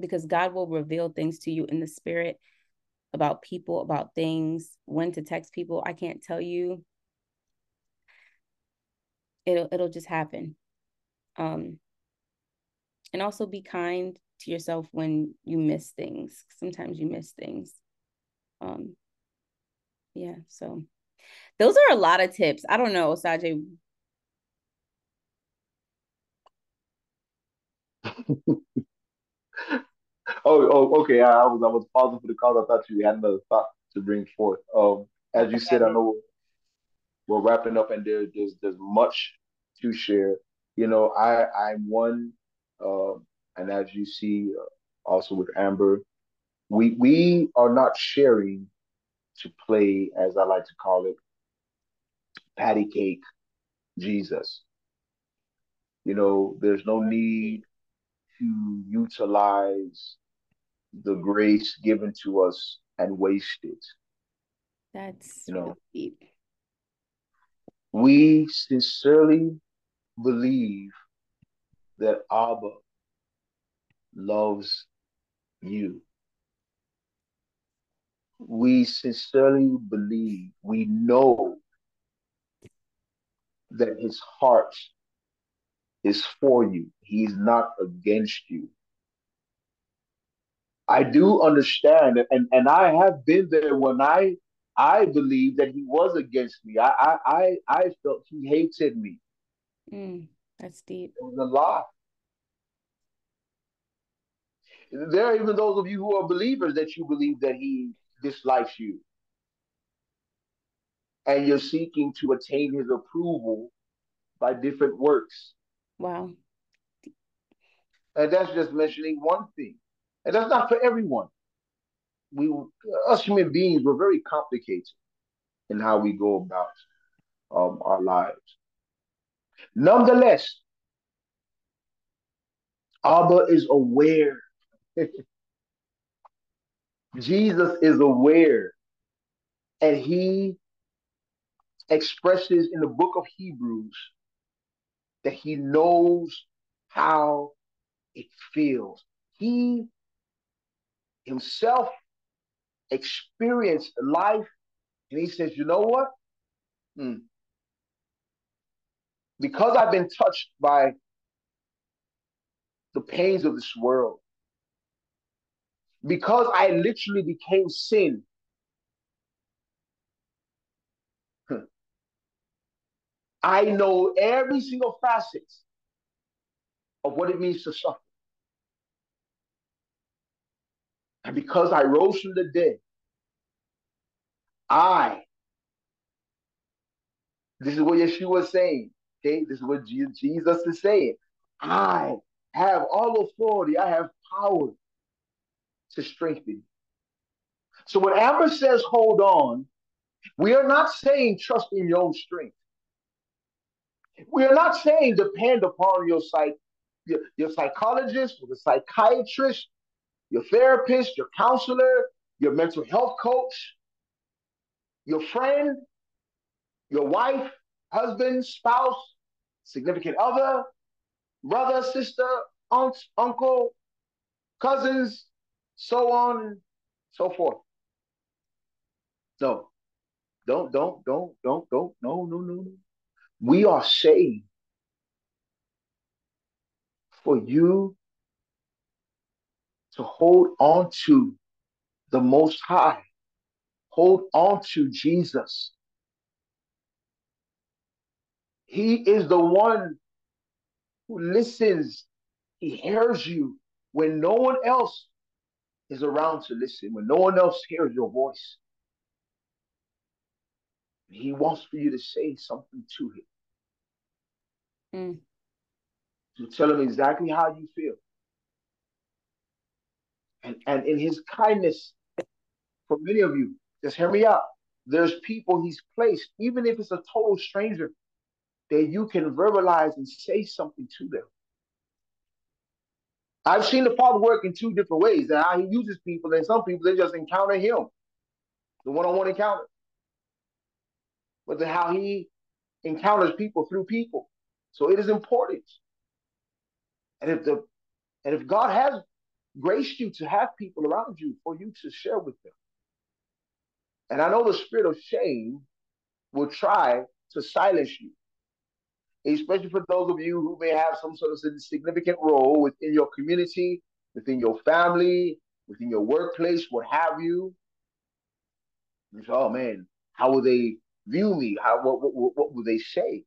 S1: because God will reveal things to you in the spirit about people, about things, when to text people. I can't tell you. It'll it'll just happen. Um and also be kind to yourself when you miss things. Sometimes you miss things. Um yeah, so those are a lot of tips. I don't know, Sajay. [laughs]
S5: oh, oh, okay. I, I was I was pausing for the call. I thought you had another thought to bring forth. Um, as you said, I know we're wrapping up, and there, there's there's much to share. You know, I I'm one, uh, and as you see, uh, also with Amber, we we are not sharing to play, as I like to call it, patty cake Jesus. You know, there's no need to utilize the grace given to us and waste it.
S1: That's
S5: You know.
S1: deep.
S5: We sincerely believe that Abba loves you. We sincerely believe, we know that his heart is for you. He's not against you. I do understand, and, and I have been there when I I believe that he was against me. I I I, I felt he hated me.
S1: Mm, that's deep.
S5: It was a lie. There are even those of you who are believers that you believe that he dislikes you. And you're seeking to attain his approval by different works.
S1: Wow.
S5: And that's just mentioning one thing. And that's not for everyone. We us human beings, we're very complicated in how we go about um, our lives. Nonetheless, Abba is aware. [laughs] Jesus is aware. And he expresses in the book of Hebrews that he knows how it feels. He himself experienced life, and he says, You know what? Hmm. Because I've been touched by the pains of this world, because I literally became sin. hmm, I know every single facet of what it means to suffer. And because I rose from the dead, I, this is what Yeshua is saying. Okay, this is what Jesus is saying. I have all authority, I have power to strengthen you. So when Amber says hold on, we are not saying trust in your own strength. We are not saying depend upon your psych, your, your psychologist, or the psychiatrist, your therapist, your counselor, your mental health coach, your friend, your wife, husband, spouse, significant other, brother, sister, aunt, uncle, cousins, so on and so forth. No, don't, don't, don't, don't, don't, no, no, no, no. We are saved for you to hold on to the Most High, hold on to Jesus. He is the one who listens, he hears you when no one else is around to listen, when no one else hears your voice. He wants for you to say something to him,
S1: Mm,
S5: to tell him exactly how you feel. And, and in his kindness, for many of you, just hear me out. There's people he's placed, even if it's a total stranger, that you can verbalize and say something to them. I've seen the Father work in two different ways, and how he uses people, and some people they just encounter him, the one-on-one encounter. But then how he encounters people through people. So it is important. And if the and if God has graced you to have people around you for you to share with them. And I know the spirit of shame will try to silence you, especially for those of you who may have some sort of significant role within your community, within your family, within your workplace, what have you. You say, oh man, how will they view me? How what, what, what will they say?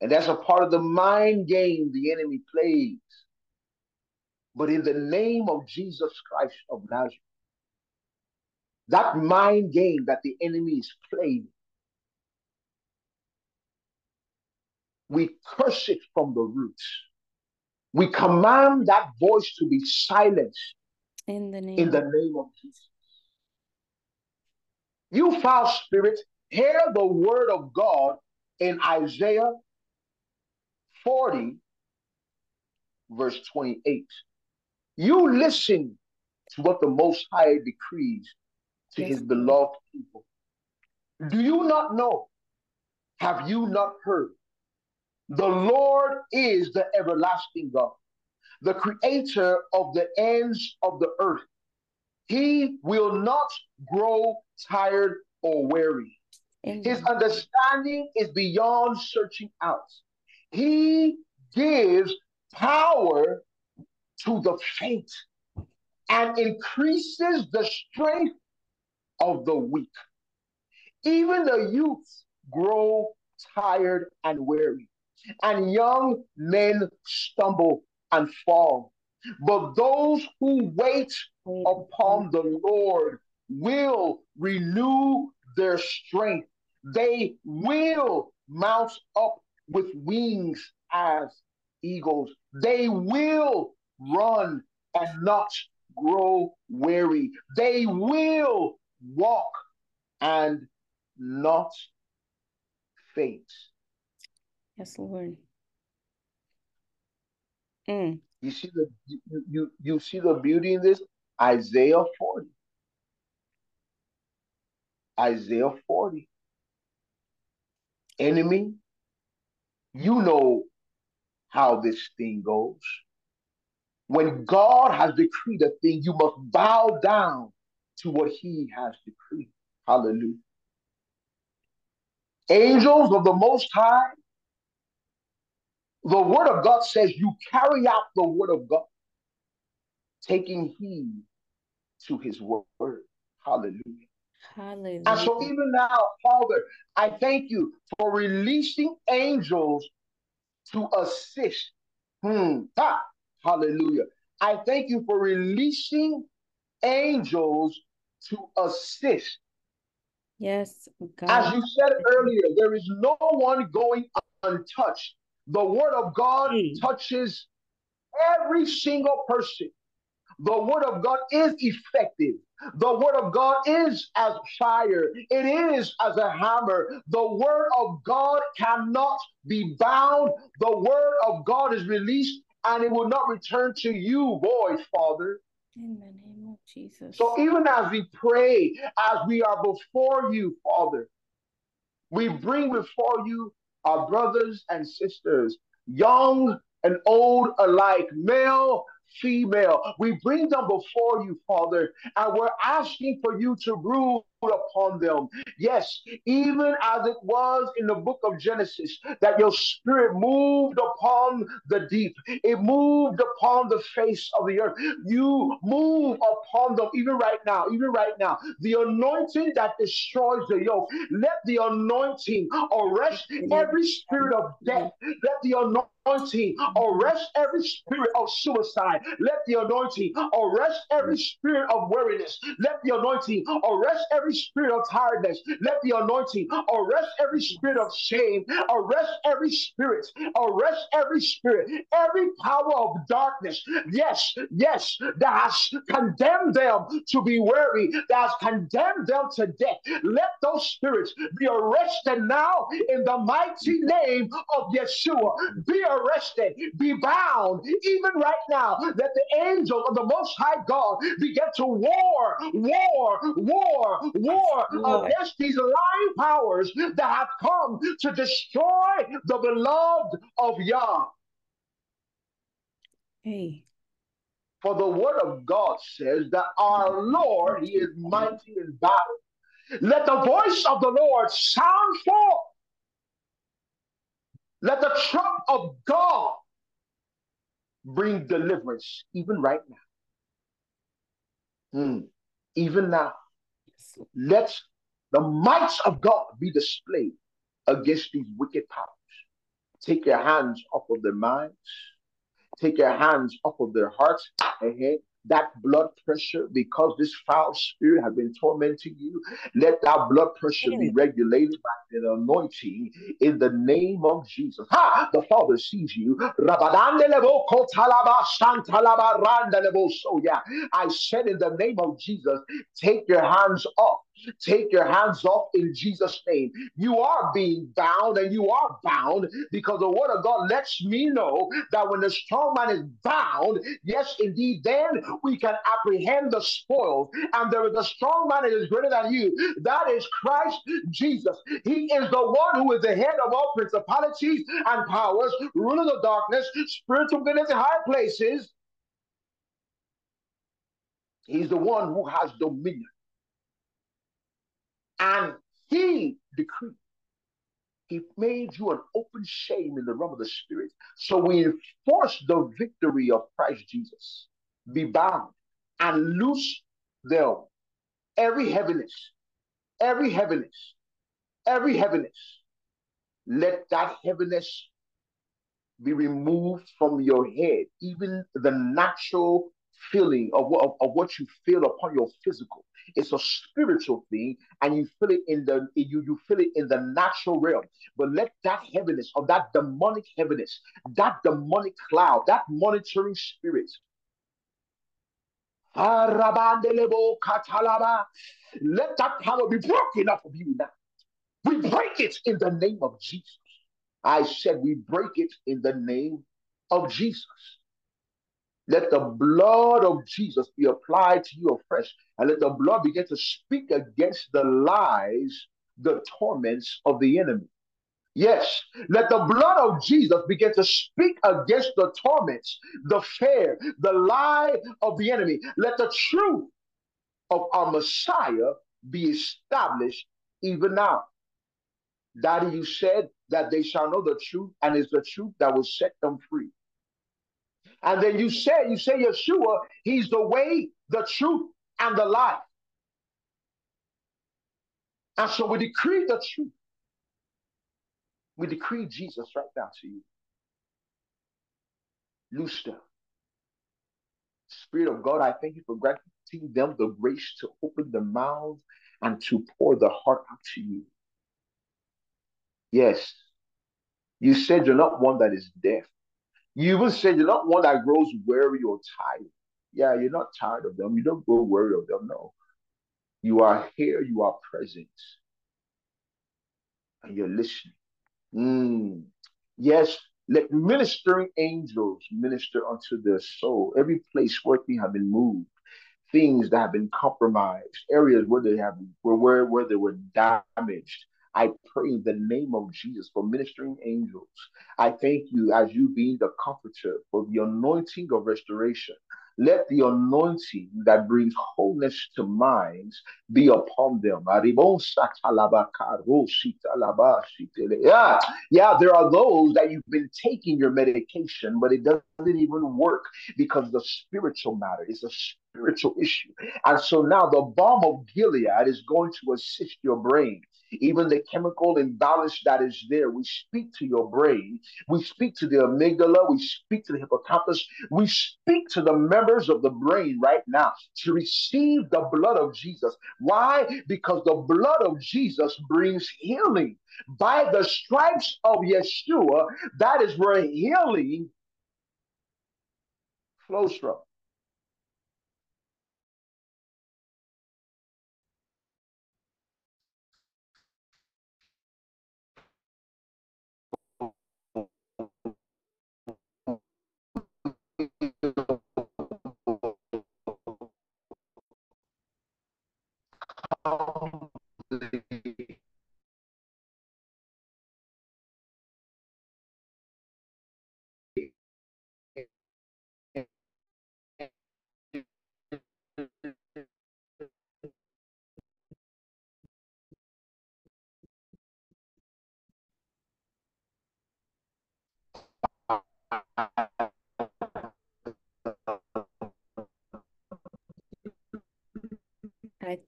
S5: And that's a part of the mind game the enemy plays. But in the name of Jesus Christ of Nazareth, that mind game that the enemy is playing, we curse it from the roots. We command that voice to be silenced
S1: in the name
S5: in the
S1: of
S5: name of Jesus. You foul spirit, hear the word of God in Isaiah 40, verse 28. You listen to what the Most High decrees to his beloved people. Do you not know? Have you not heard? The Lord is the everlasting God, the creator of the ends of the earth. He will not grow tired or weary. His understanding is beyond searching out. He gives power to the faint and increases the strength of the weak. Even the youth grow tired and weary, and young men stumble and fall. But those who Wait. upon the Lord will renew their strength. They will mount up with wings as eagles. They will run and not grow weary. They will walk and not faint.
S1: Yes, Lord. Mm.
S5: You see the you, you you see the beauty in this? Isaiah 40. Isaiah 40. Enemy, you know how this thing goes. When God has decreed a thing, you must bow down to what he has decreed. Hallelujah. Angels of the Most High, the Word of God says you carry out the Word of God, taking heed to his word. Hallelujah.
S1: Hallelujah.
S5: And so, even now, Father, I thank you for releasing angels to assist. Hmm. Hallelujah. I thank you for releasing angels to assist.
S1: Yes,
S5: As you said earlier, there is no one going untouched. The word of God
S1: Mm.
S5: touches every single person. The word of God is effective. The word of God is as fire. It is as a hammer. The word of God cannot be bound. The word of God is released and it will not return to you void, Father.
S1: In the name of Jesus.
S5: So even as we pray, as we are before you, Father, we bring before you our brothers and sisters, young and old alike, male, female. We bring them before you, Father, and we're asking for you to rule upon them. Yes, even as it was in the book of Genesis, that your spirit moved upon the deep, it moved upon the face of the earth. You move upon them, even right now, even right now. The anointing that destroys the yoke, let the anointing arrest every spirit of death. Let the anointing arrest every spirit of suicide. Let the anointing arrest every spirit of weariness. Let the anointing arrest every spirit of tiredness. Let the anointing arrest every spirit of shame. Arrest every spirit. Arrest every spirit. Every power of darkness. Yes, yes, that has condemned them to be weary. That has condemned them to death. Let those spirits be arrested now in the mighty name of Yeshua. Be arrested, be bound, even right now. Let the angel of the Most High God begin to war, war, war, war
S1: Lord.
S5: against these lying powers that have come to destroy the beloved of Yah.
S1: Hey.
S5: For the word of God says that our Lord, He is mighty in battle. Let the voice of the Lord sound forth. Let the trump of God bring deliverance, even right now. Hmm. Even now, let the might of God be displayed against these wicked powers. Take your hands off of their minds. Take your hands off of their hearts. Ahead. That blood pressure, because this foul spirit has been tormenting you, let that blood pressure be regulated by the anointing in the name of Jesus. Ha! The Father sees you. Rabadandelebo kotalaba shantalaba randelebo soya. I said in the name of Jesus, take your hands off Take your hands off in Jesus' name. You are being bound and you are bound because the word of God lets me know that when the strong man is bound, yes, indeed, then we can apprehend the spoils. And there is a strong man that is greater than you. That is Christ Jesus. He is the one who is the head of all principalities and powers, ruling of the darkness, spiritual goodness in high places. He's the one who has dominion. And he decreed. He made you an open shame in the realm of the spirit. So we enforce the victory of Christ Jesus. Be bound and loose them. Every heaviness, every heaviness, every heaviness. Let that heaviness be removed from your head, even the natural feeling of what, of, of what you feel upon your physical. It's a spiritual thing, and you feel it in the you you feel it in the natural realm. But let that heaviness or that demonic heaviness, that demonic cloud, that monitoring spirit. Let that power be broken up of you now. We break it in the name of Jesus. I said we break it in the name of Jesus. Let the blood of Jesus be applied to you afresh, and let the blood begin to speak against the lies, the torments of the enemy. Yes, let the blood of Jesus begin to speak against the torments, the fear, the lie of the enemy. Let the truth of our Messiah be established even now. Daddy, you said that they shall know the truth, and it's the truth that will set them free. And then you say, you say Yeshua, he's the way, the truth, and the life. And so we decree the truth. We decree Jesus right now to you. Them. Spirit of God, I thank you for granting them the grace to open the mouth and to pour the heart out to you. Yes, you said you're not one that is deaf. You even said you're not one that grows weary or tired. Yeah, you're not tired of them. You don't grow weary of them. No. You are here, you are present, and you're listening. Mm. Yes, let ministering angels minister unto their soul. Every place where things have been moved, things that have been compromised, areas where they have where where, where they were damaged. I pray the name of Jesus for ministering angels. I thank you as you being the comforter for the anointing of restoration. Let the anointing that brings wholeness to minds be upon them. Yeah, yeah, there are those that you've been taking your medication, but it doesn't even work because the spiritual matter is a spiritual issue. And so now the balm of Gilead is going to assist your brain even the chemical imbalance that is there. We speak to your brain. We speak to the amygdala. We speak to the hippocampus. We speak to the members of the brain right now to receive the blood of Jesus. Why? Because the blood of Jesus brings healing. By the stripes of Yeshua, that is where healing flows from.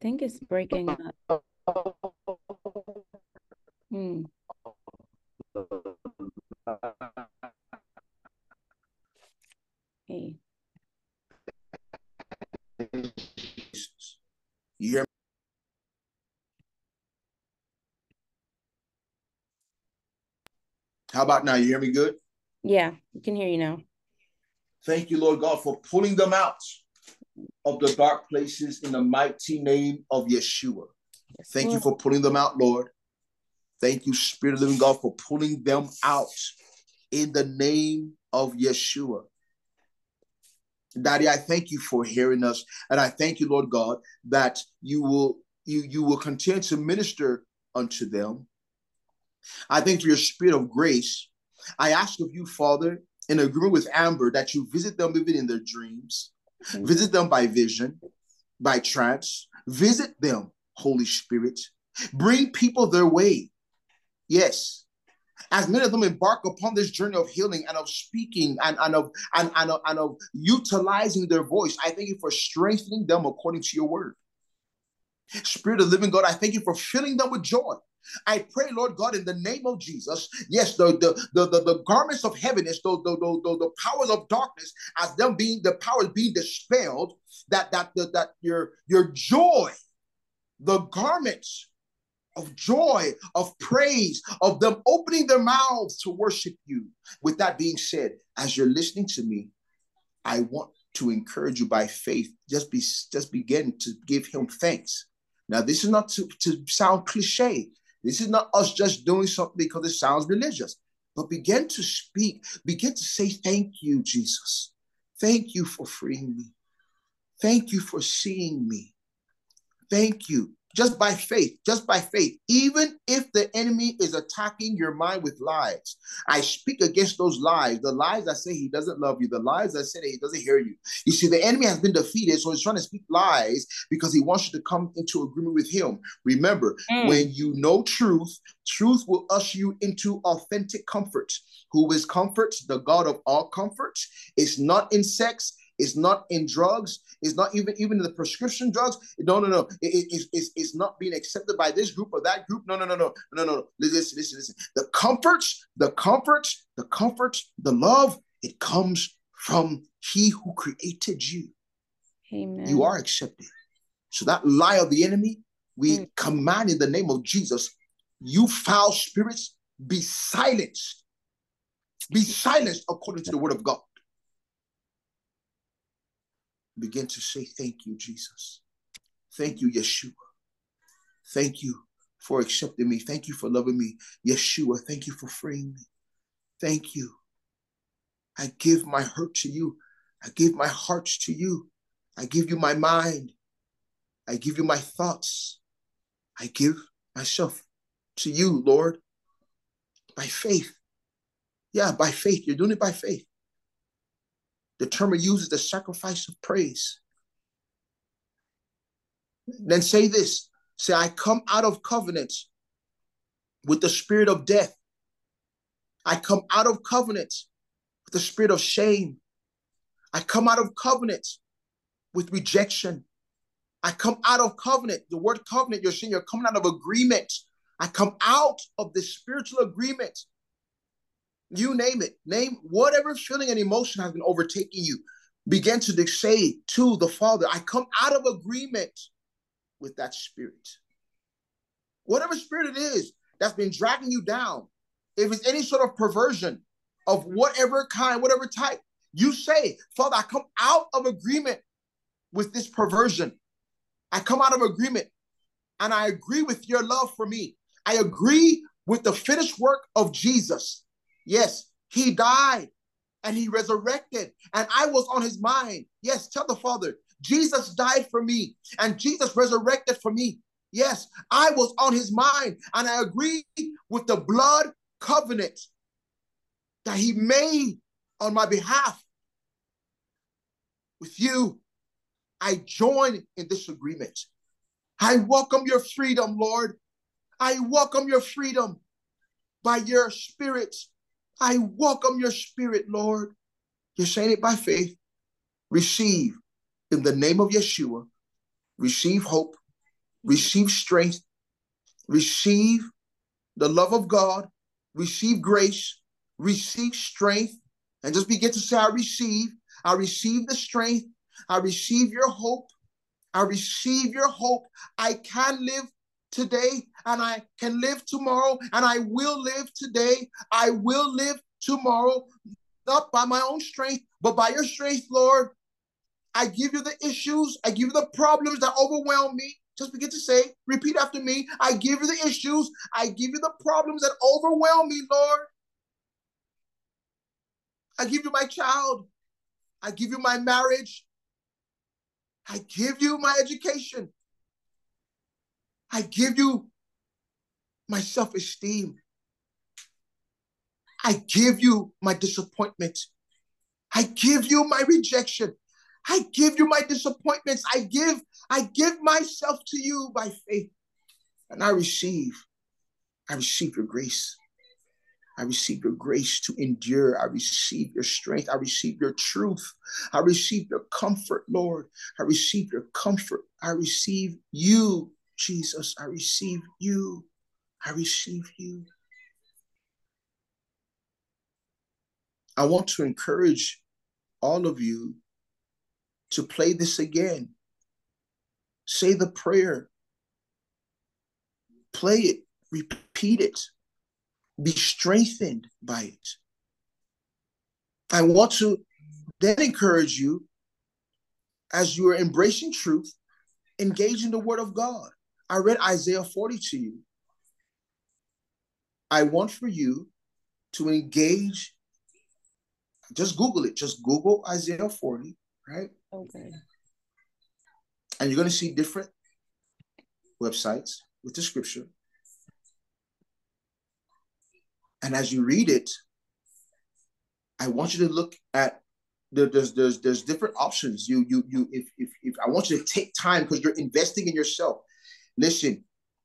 S1: Think it's breaking up. Hmm. Hey.
S2: You hear me? How about now? You hear me good?
S1: Yeah, we can hear you now.
S2: Thank you, Lord God, for pulling them out of the dark places in the mighty name of Yeshua. Thank you for pulling them out, Lord. Thank you, Spirit of the living God, for pulling them out in the name of Yeshua. Daddy, I thank you for hearing us. And I thank you, Lord God, that you will you, you will continue to minister unto them. I thank for your spirit of grace. I ask of you, Father, in agreement with Amber, that you visit them even in their dreams,
S1: Mm-hmm.
S2: visit them by vision, by trance, visit them, Holy Spirit. Bring people their way. Yes. As many of them embark upon this journey of healing and of speaking and, and of and, and, of, and of utilizing their voice, I thank you for strengthening them according to your word. Spirit of living God, I thank you for filling them with joy. I pray, Lord God, in the name of Jesus, yes, the the the, the, the garments of heaviness, the, the, the, the, the powers of darkness, as them being the powers being dispelled, that that that, that your your joy, the garments of joy, of praise, of them opening their mouths to worship you. With that being said, as you're listening to me, I want to encourage you by faith. Just be just begin to give him thanks. Now, this is not to, to sound cliche. This is not us just doing something because it sounds religious, but begin to speak, begin to say, Thank you, Jesus. Thank you for freeing me. Thank you for seeing me. Thank you. Just by faith, just by faith, even if the enemy is attacking your mind with lies, I speak against those lies. The lies that say he doesn't love you, the lies that say that he doesn't hear you. You see, the enemy has been defeated, so he's trying to speak lies because he wants you to come into agreement with him. Remember,
S1: Mm.
S2: when you know truth, truth will usher you into authentic comfort. Who is comfort? The God of all comfort. It's not in sex, it's not in drugs, it's not even even in the prescription drugs. No, no, no. It- it- it's, it's, it's not being accepted by this group or that group. No, no, no, no, no, no, no. Listen, listen, listen. The comforts, the comforts, the comforts, the love, it comes from He who created you.
S1: Amen.
S2: You are accepted. So that lie of the enemy, we
S1: Mm.
S2: command in the name of Jesus, you foul spirits, be silenced. Be silenced according to the word of God. Begin to say, Thank you, Jesus. Thank you, Yeshua. Thank you for accepting me. Thank you for loving me. Yeshua, thank you for freeing me. Thank you. I give my hurt to you. I give my heart to you. I give you my mind. I give you my thoughts. I give myself to you, Lord, by faith. Yeah, by faith. You're doing it by faith. The term we use is the sacrifice of praise. Then say this say, I come out of covenant with the spirit of death. I come out of covenant with the spirit of shame. I come out of covenant with rejection. I come out of covenant. The word covenant, you're saying you're coming out of agreement. I come out of the spiritual agreement. You name it. Name whatever feeling and emotion has been overtaking you. Begin to say to the Father, I come out of agreement with that spirit. Whatever spirit it is that's been dragging you down, if it's any sort of perversion of whatever kind, whatever type, you say, Father, I come out of agreement with this perversion. I come out of agreement and I agree with your love for me. I agree with the finished work of Jesus. Yes, he died and he resurrected, and I was on his mind. Yes, tell the Father, Jesus died for me and Jesus resurrected for me. Yes, I was on his mind and I agree with the blood covenant that he made on my behalf with you. I join in this agreement. I welcome your freedom, Lord. I welcome your freedom by your spirit. I welcome your spirit, Lord. You're saying it by faith. Receive in the name of Yeshua. Receive hope. Receive strength. Receive the love of God. Receive grace. Receive strength. And just begin to say, I receive. I receive the strength. I receive your hope. I receive your hope. I can live today and I can live tomorrow and I will live today. I will live tomorrow, not by my own strength, but by your strength, Lord. I give you the issues, I give you the problems that overwhelm me. Just begin to say, repeat after me. I give you the issues. I give you the problems that overwhelm me, Lord. I give you my child. I give you my marriage. I give you my education. I give you my self esteem. I give you my disappointment. I give you my rejection. I give you my disappointments. I give, I give myself to you by faith. And I receive, I receive your grace. I receive your grace to endure. I receive your strength. I receive your truth. I receive your comfort, Lord. I receive your comfort. I receive you, Jesus. I receive you. I receive you. I want to encourage all of you to play this again. Say the prayer. Play it, repeat it, be strengthened by it. I want to then encourage you as you are embracing truth, engage in the word of God. I read Isaiah 40 to you. I want for you to engage. Just Google it. Just Google Isaiah 40, right?
S1: Okay.
S2: And you're going to see different websites with the scripture. And as you read it, I want you to look at there's there's there's different options. You you you if if, if I want you to take time because you're investing in yourself. Listen,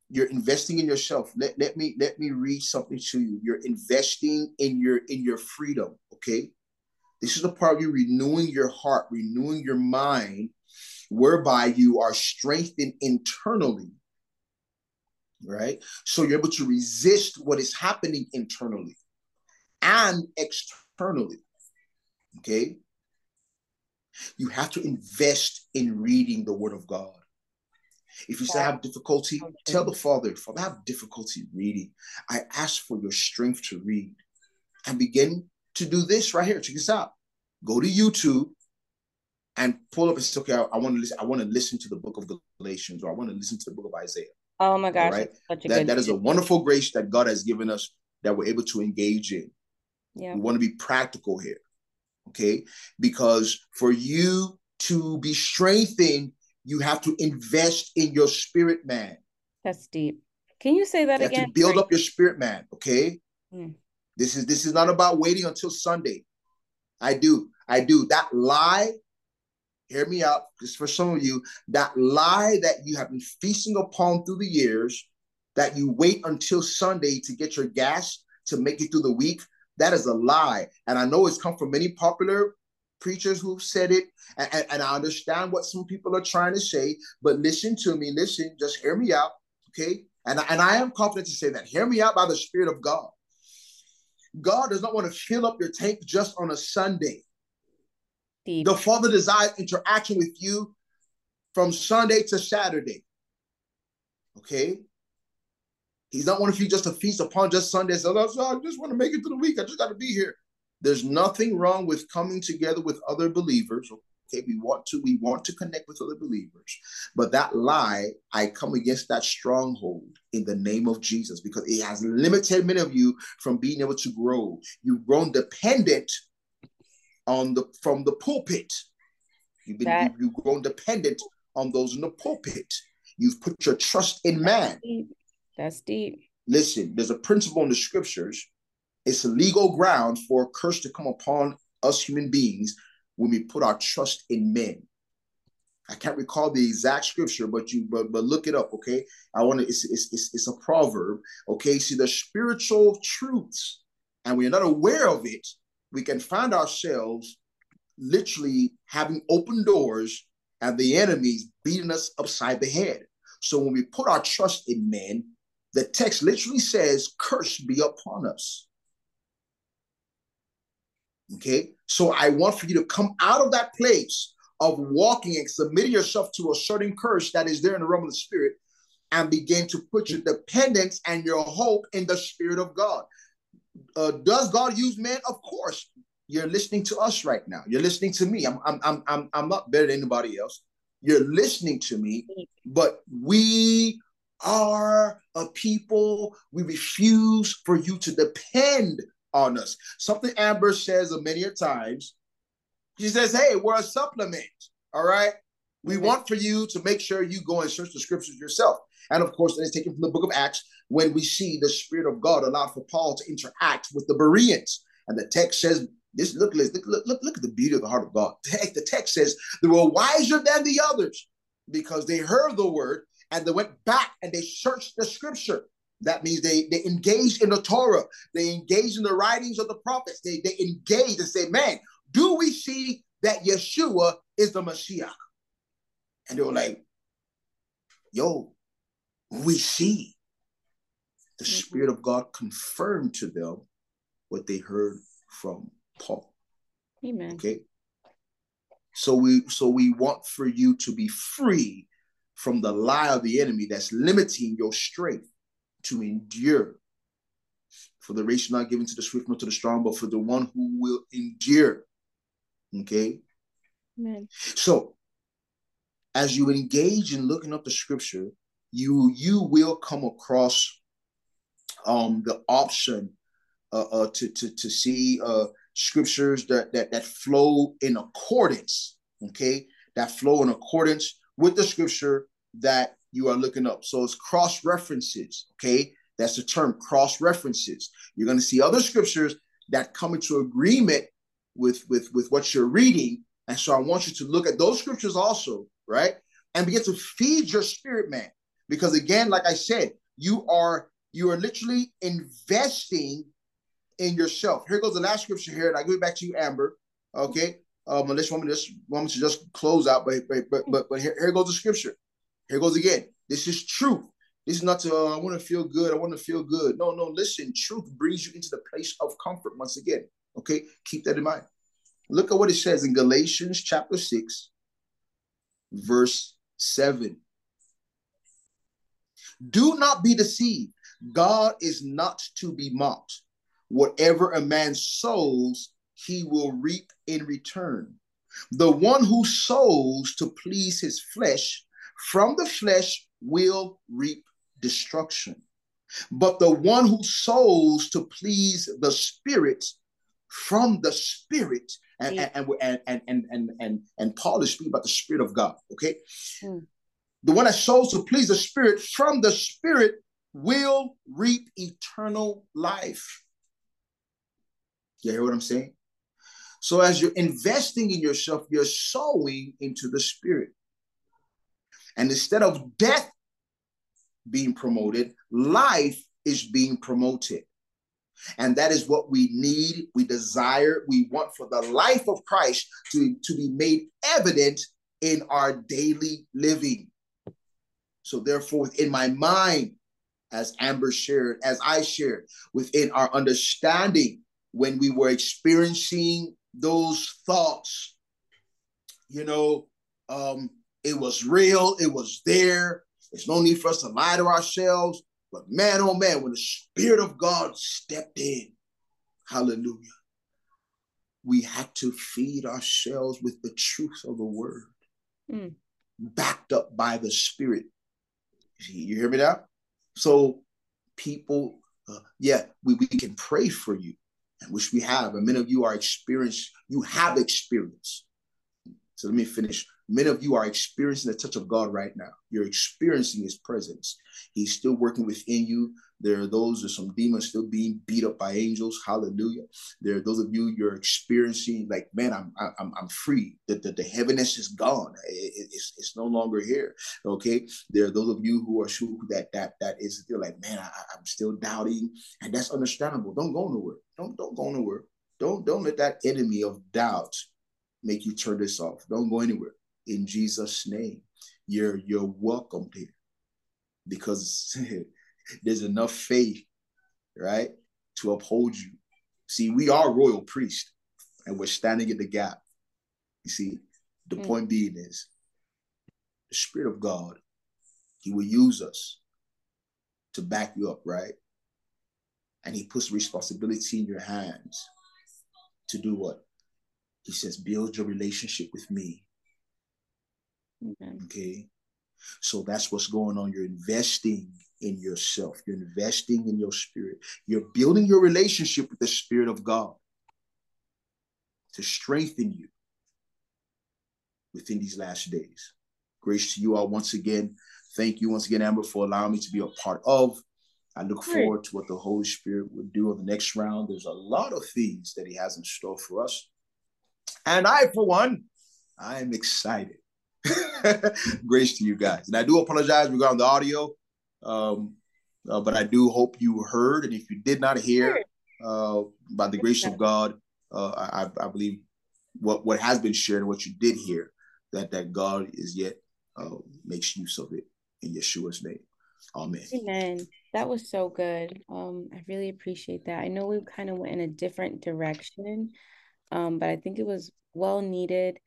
S2: you're investing in yourself. Let, let me let me read something to you. You're investing in your in your freedom. Okay, this is the part of you renewing your heart, renewing your mind, whereby you are strengthened internally. Right? So you're able to resist what is happening internally and externally. Okay? You have to invest in reading the Word of God. If you say I have difficulty, tell the Father, Father, I have difficulty reading. I ask for your strength to read and begin to do this right here. Check this out. Go to YouTube and pull up and say, okay, I, I want to listen. I want to listen to the book of Galatians, or I want to listen to the book of Isaiah.
S1: Oh my gosh,
S2: right? that, that is a wonderful grace that God has given us that we're able to engage in.
S1: Yeah.
S2: We want to be practical here. Okay. Because for you to be strengthened, you have to invest in your spirit man.
S1: That's deep. Can you say that
S2: you
S1: again?
S2: to build up your spirit man. Okay. Mm. This is this is not about waiting until Sunday. I do. I do. That lie, hear me out, because for some of you, that lie that you have been feasting upon through the years, that you wait until Sunday to get your gas to make it through the week, that is a lie. And I know it's come from many popular preachers who've said it, and, and, and I understand what some people are trying to say, but listen to me, listen, just hear me out, okay? And, and I am confident to say that. Hear me out by the Spirit of God. God does not want to fill up your tank just on a Sunday. Deep. The Father desires interaction with you from Sunday to Saturday. Okay? He's not wanting you just to feast upon just Sunday. So I just want to make it to the week. I just got to be here. There's nothing wrong with coming together with other believers. Okay, we want to we want to connect with other believers, but that lie, I come against that stronghold in the name of Jesus because it has limited many of you from being able to grow. You've grown dependent on the from the pulpit. You've been that, you, have grown dependent on those in the pulpit. You've put your trust in man.
S1: Deep. That's deep.
S2: Listen, there's a principle in the scriptures. It's a legal ground for a curse to come upon us human beings when we put our trust in men. I can't recall the exact scripture, but you but, but look it up, okay? I want to. It's, it's it's it's a proverb, okay? See the spiritual truths, and we're not aware of it. We can find ourselves literally having open doors and the enemies beating us upside the head. So when we put our trust in men, the text literally says, "Curse be upon us." Okay. So I want for you to come out of that place of walking and submitting yourself to a certain curse that is there in the realm of the spirit and begin to put your dependence and your hope in the spirit of God. Uh, does God use men? Of course. You're listening to us right now. You're listening to me. I'm, I'm, I'm, I'm, I'm not better than anybody else. you're listening to me, but we are a people, we refuse for you to depend on us. Something Amber says a many a times. She says, Hey, we're a supplement. All right. We mm-hmm. want for you to make sure you go and search the scriptures yourself. And of course, that is taken from the book of Acts when we see the Spirit of God allowed for Paul to interact with the Bereans. And the text says, this look, look, look, look, look at the beauty of the heart of God. [laughs] The text says they were wiser than the others because they heard the word and they went back and they searched the scripture. That means they, they engaged in the Torah, they engage in the writings of the prophets, they, they engaged and say, Man, do we see that Yeshua is the Messiah? And they were like, Yo, we see. The mm-hmm. Spirit of God confirmed to them what they heard from Paul.
S1: Amen.
S2: Okay. So we so we want for you to be free from the lie of the enemy that's limiting your strength to endure. For the race not given to the swift nor to the strong, but for the one who will endure. Okay.
S1: Amen.
S2: So as you engage in looking up the scripture, you you will come across um the option uh, uh to to to see uh scriptures that that that flow in accordance okay that flow in accordance with the scripture that you are looking up so it's cross references okay that's the term cross references you're going to see other scriptures that come into agreement with with with what you're reading and so i want you to look at those scriptures also right and begin to feed your spirit man because again like i said you are you are literally investing in yourself. Here goes the last scripture here, and I give it back to you, Amber. Okay. Um, unless you want me to just want me to just close out, but but but but, but here, here goes the scripture. Here goes again. This is truth. This is not to uh, I want to feel good. I want to feel good. No, no. Listen, truth brings you into the place of comfort once again. Okay, keep that in mind. Look at what it says in Galatians chapter six, verse seven. Do not be deceived. God is not to be mocked. Whatever a man sows, he will reap in return. The one who sows to please his flesh, from the flesh will reap destruction. But the one who sows to please the spirit, from the spirit, and yeah. and, and, and, and, and, and, and Paul is speaking about the spirit of God, okay? Mm. The one that sows to please the spirit, from the spirit will reap eternal life. You hear what I'm saying? So as you're investing in yourself, you're sowing into the spirit. And instead of death being promoted, life is being promoted. And that is what we need, we desire, we want for the life of Christ to, to be made evident in our daily living. So, therefore, within my mind, as Amber shared, as I shared, within our understanding, when we were experiencing those thoughts, you know, um, it was real, it was there. There's no need for us to lie to ourselves. But man, oh man, when the Spirit of God stepped in, hallelujah, we had to feed ourselves with the truth of the word, mm. backed up by the Spirit. You hear me now? So, people, uh, yeah, we, we can pray for you and which we have, and many of you are experienced, you have experience. So let me finish. Many of you are experiencing the touch of God right now. You're experiencing his presence. He's still working within you. There are those, there's some demons still being beat up by angels. Hallelujah. There are those of you you're experiencing, like, man, I'm I'm, I'm free. The, the, the heaviness is gone. It, it's, it's no longer here. Okay. There are those of you who are sure that that that is still like, man, I, I'm still doubting. And that's understandable. Don't go nowhere. Don't don't go nowhere. Don't don't let that enemy of doubt make you turn this off. Don't go anywhere. In Jesus' name. You're you're welcome here. Because [laughs] there's enough faith, right, to uphold you. See, we are royal priests and we're standing in the gap. You see, the mm. point being is the Spirit of God, He will use us to back you up, right? And He puts responsibility in your hands to do what? He says, build your relationship with me.
S1: Amen.
S2: Okay. So that's what's going on. You're investing in yourself, you're investing in your spirit, you're building your relationship with the Spirit of God to strengthen you within these last days. Grace to you all once again. Thank you once again, Amber, for allowing me to be a part of. I look forward to what the Holy Spirit will do on the next round. There's a lot of things that He has in store for us. And I, for one, I am excited. [laughs] Grace to you guys. And I do apologize regarding the audio, um, uh, but I do hope you heard. And if you did not hear, uh, by the grace of God, uh, I, I believe what, what has been shared and what you did hear, that, that God is yet uh, makes use of it in Yeshua's name. Amen.
S1: Amen. That was so good. Um, I really appreciate that. I know we kind of went in a different direction, um, but I think it was well needed.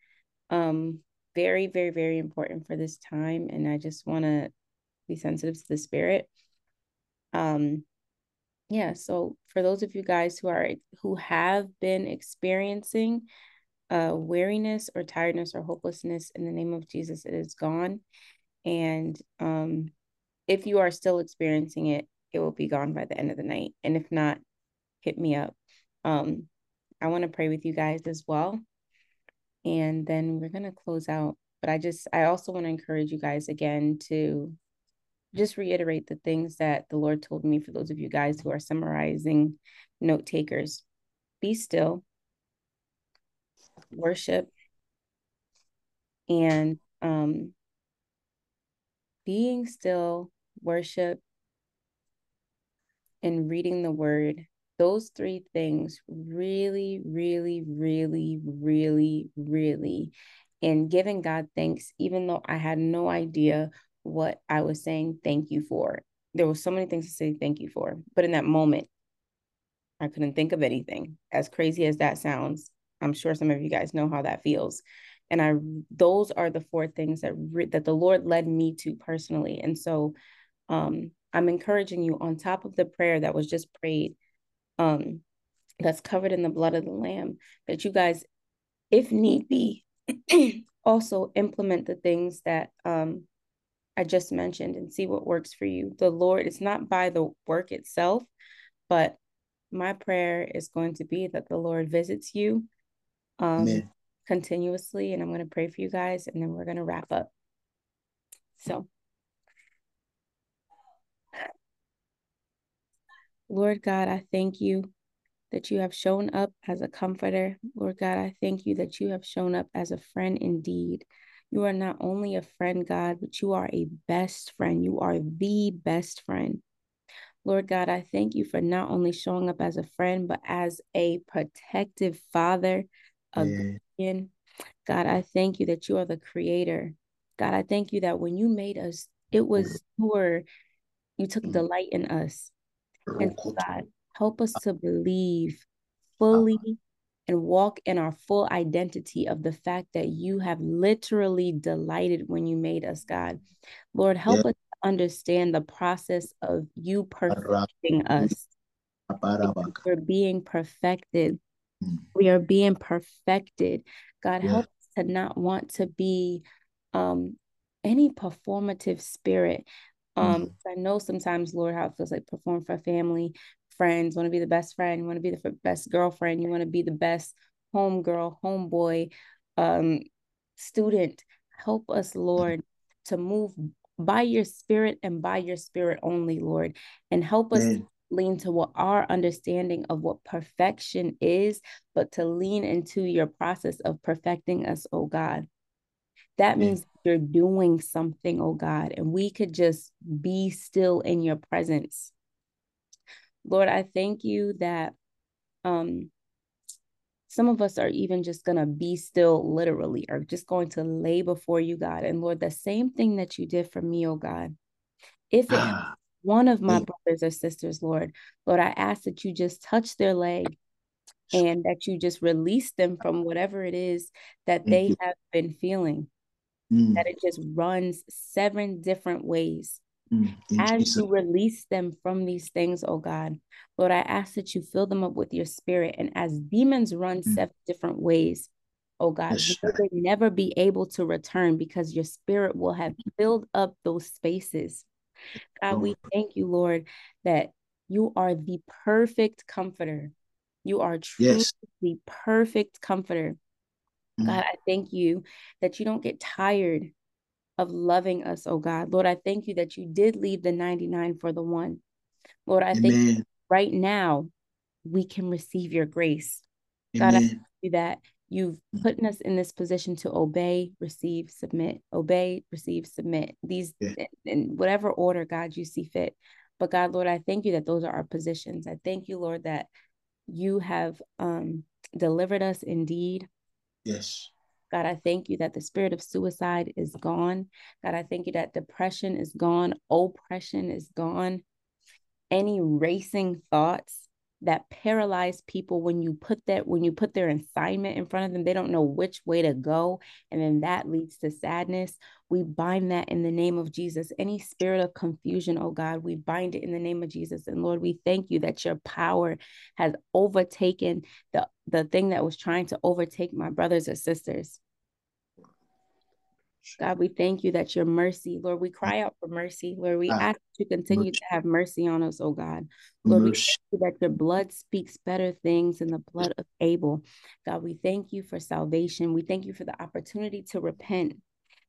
S1: Um, very, very, very important for this time. And I just want to be sensitive to the spirit. Um, yeah, so for those of you guys who are who have been experiencing uh weariness or tiredness or hopelessness in the name of Jesus, it is gone. And um if you are still experiencing it, it will be gone by the end of the night. And if not, hit me up. Um, I want to pray with you guys as well. And then we're going to close out. But I just, I also want to encourage you guys again to just reiterate the things that the Lord told me for those of you guys who are summarizing note takers. Be still, worship, and um, being still, worship, and reading the word, those three things really, really, really, really, really, and giving God thanks, even though I had no idea what I was saying thank you for. There were so many things to say thank you for, but in that moment, I couldn't think of anything. As crazy as that sounds, I'm sure some of you guys know how that feels and i those are the four things that re- that the lord led me to personally and so um i'm encouraging you on top of the prayer that was just prayed um that's covered in the blood of the lamb that you guys if need be [clears throat] also implement the things that um i just mentioned and see what works for you the lord it's not by the work itself but my prayer is going to be that the lord visits you um
S2: Amen.
S1: continuously and I'm going to pray for you guys and then we're going to wrap up. So, Lord God, I thank you that you have shown up as a comforter. Lord God, I thank you that you have shown up as a friend indeed. You are not only a friend, God, but you are a best friend. You are the best friend. Lord God, I thank you for not only showing up as a friend, but as a protective father, a
S2: Yeah.
S1: guardian. God, I thank you that you are the creator. God, I thank you that when you made us, it was you were, you took
S2: Mm.
S1: delight in us. And God, help us to believe fully and walk in our full identity of the fact that you have literally delighted when you made us, God. Lord, help us understand the process of you perfecting us. We're being perfected.
S2: Mm.
S1: We are being perfected. God,
S2: Yeah.
S1: help us to not want to be um any performative spirit. Um,
S2: Mm.
S1: I know sometimes, Lord, how it feels like perform for family, friends, want to be the best friend, you want to be the best girlfriend, you want to be the best home girl, homeboy, um, student. Help us, Lord, to move by your spirit and by your spirit only, Lord, and help us
S2: Amen.
S1: lean to what our understanding of what perfection is, but to lean into your process of perfecting us, oh God. That means you're doing something, oh God, and we could just be still in your presence. Lord, I thank you that um some of us are even just going to be still literally or just going to lay before you, God. And Lord, the same thing that you did for me, oh God. If it
S2: Ah,
S1: one of my brothers or sisters, Lord, Lord, I ask that you just touch their leg and that you just release them from whatever it is that they have been feeling,
S2: Mm,
S1: that it just runs seven different ways.
S2: mm.
S1: As
S2: Jesus'
S1: you release them from these things, oh God, Lord, I ask that you fill them up with your spirit. And as demons run
S2: Mm.
S1: seven different ways, oh God.
S2: Yes.
S1: Never be able to return because your spirit will have filled up those spaces. God, we thank you, Lord, that you are the perfect comforter. You are truly
S2: Yes.
S1: the perfect comforter.
S2: Mm.
S1: God, I thank you that you don't get tired of loving us, oh God. Lord, I thank you that you did leave the 99 for the one. Lord, I thank you right now we can receive your grace. God, I
S2: Amen.
S1: thank you that you've
S2: Mm.
S1: put us in this position to obey, receive, submit, obey, receive, submit. These
S2: Yeah.
S1: in- in whatever order, God, you see fit. But God, Lord, I thank you that those are our positions. I thank you, Lord, that you have um delivered us indeed.
S2: Yes.
S1: God, I thank you that the spirit of suicide is gone. God, I thank you that depression is gone, oppression is gone. Any racing thoughts that paralyze people when you put that when you put their assignment in front of them, they don't know which way to go, and then that leads to sadness. We bind that in the name of Jesus. Any spirit of confusion, oh God, we bind it in the name of Jesus. And Lord, we thank you that your power has overtaken the the thing that was trying to overtake my brothers and sisters. God, we thank you that your mercy, Lord, we cry out for mercy, Lord, we
S2: Ah,
S1: ask you to continue
S2: mercy.
S1: to have mercy on us, oh God. Lord, we
S2: Mercy.
S1: thank you that your blood speaks better things than the blood of Abel. God, we thank you for salvation. We thank you for the opportunity to repent.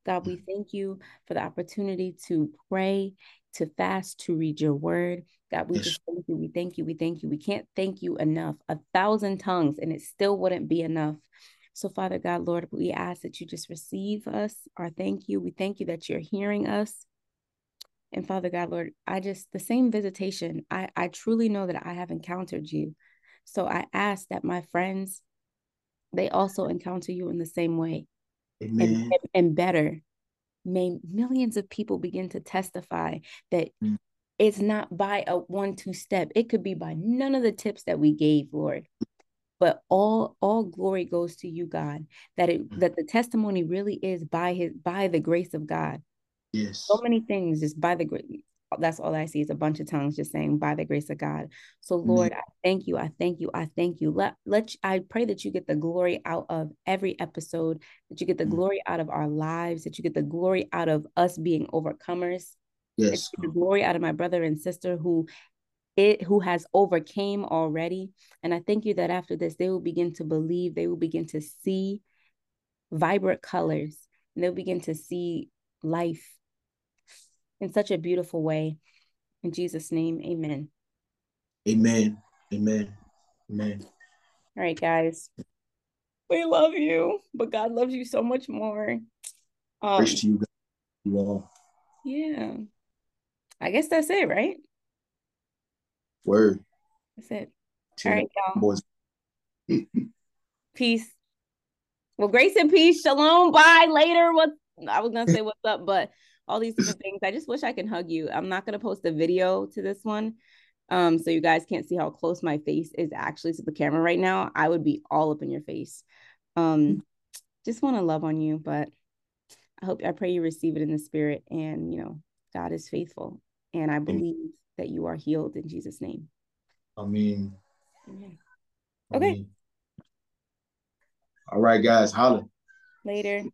S1: God, we thank you for the opportunity to pray, to fast, to read your word. God, we
S2: Yes.
S1: just thank you. We thank you. We thank you. We can't thank you enough. A thousand tongues, and it still wouldn't be enough. So, Father God, Lord, we ask that you just receive us, our thank you. We thank you that you're hearing us. And Father God, Lord, I just, the same visitation, I, I truly know that I have encountered you. So I ask that my friends, they also encounter you in the same way and,
S2: Amen.
S1: and, and better. May millions of people begin to testify that
S2: Mm.
S1: it's not by a one, two step. It could be by none of the tips that we gave, Lord. But all all glory goes to you, God. That it
S2: Mm.
S1: that the testimony really is by his by the grace of God.
S2: Yes.
S1: So many things just by the grace. That's all I see is a bunch of tongues just saying by the grace of God. So Lord, I thank you. I thank you. I thank you. Let let I pray that you get the glory out of every episode, that you get the
S2: Mm.
S1: glory out of our lives, that you get the glory out of us being overcomers, that
S2: Yes.
S1: you get the glory out of my brother and sister who it who has overcame already. And I thank you that after this, they will begin to believe, they will begin to see vibrant colors, and they'll begin to see life in such a beautiful way. In Jesus' name, amen.
S2: Amen. Amen. Amen.
S1: All right, guys. We love you, but God loves you so much more. Um,
S2: Praise to you, You all.
S1: yeah. I guess that's it, right?
S2: Word.
S1: That's it. All right, y'all.
S2: boys. [laughs]
S1: Peace. Well, grace and peace. Shalom. Bye. Later. What I was gonna say [laughs] what's up, but all these different things. I just wish I can hug you. I'm not gonna post a video to this one. Um, so you guys can't see how close my face is actually to the camera right now. I would be all up in your face. Um, just want to love on you, but I hope I pray you receive it in the spirit and you know, God is faithful. And I believe that you are healed in Jesus' name.
S2: I mean,
S1: Amen.
S2: I
S1: Okay.
S2: mean- all right, guys, holla.
S1: Later.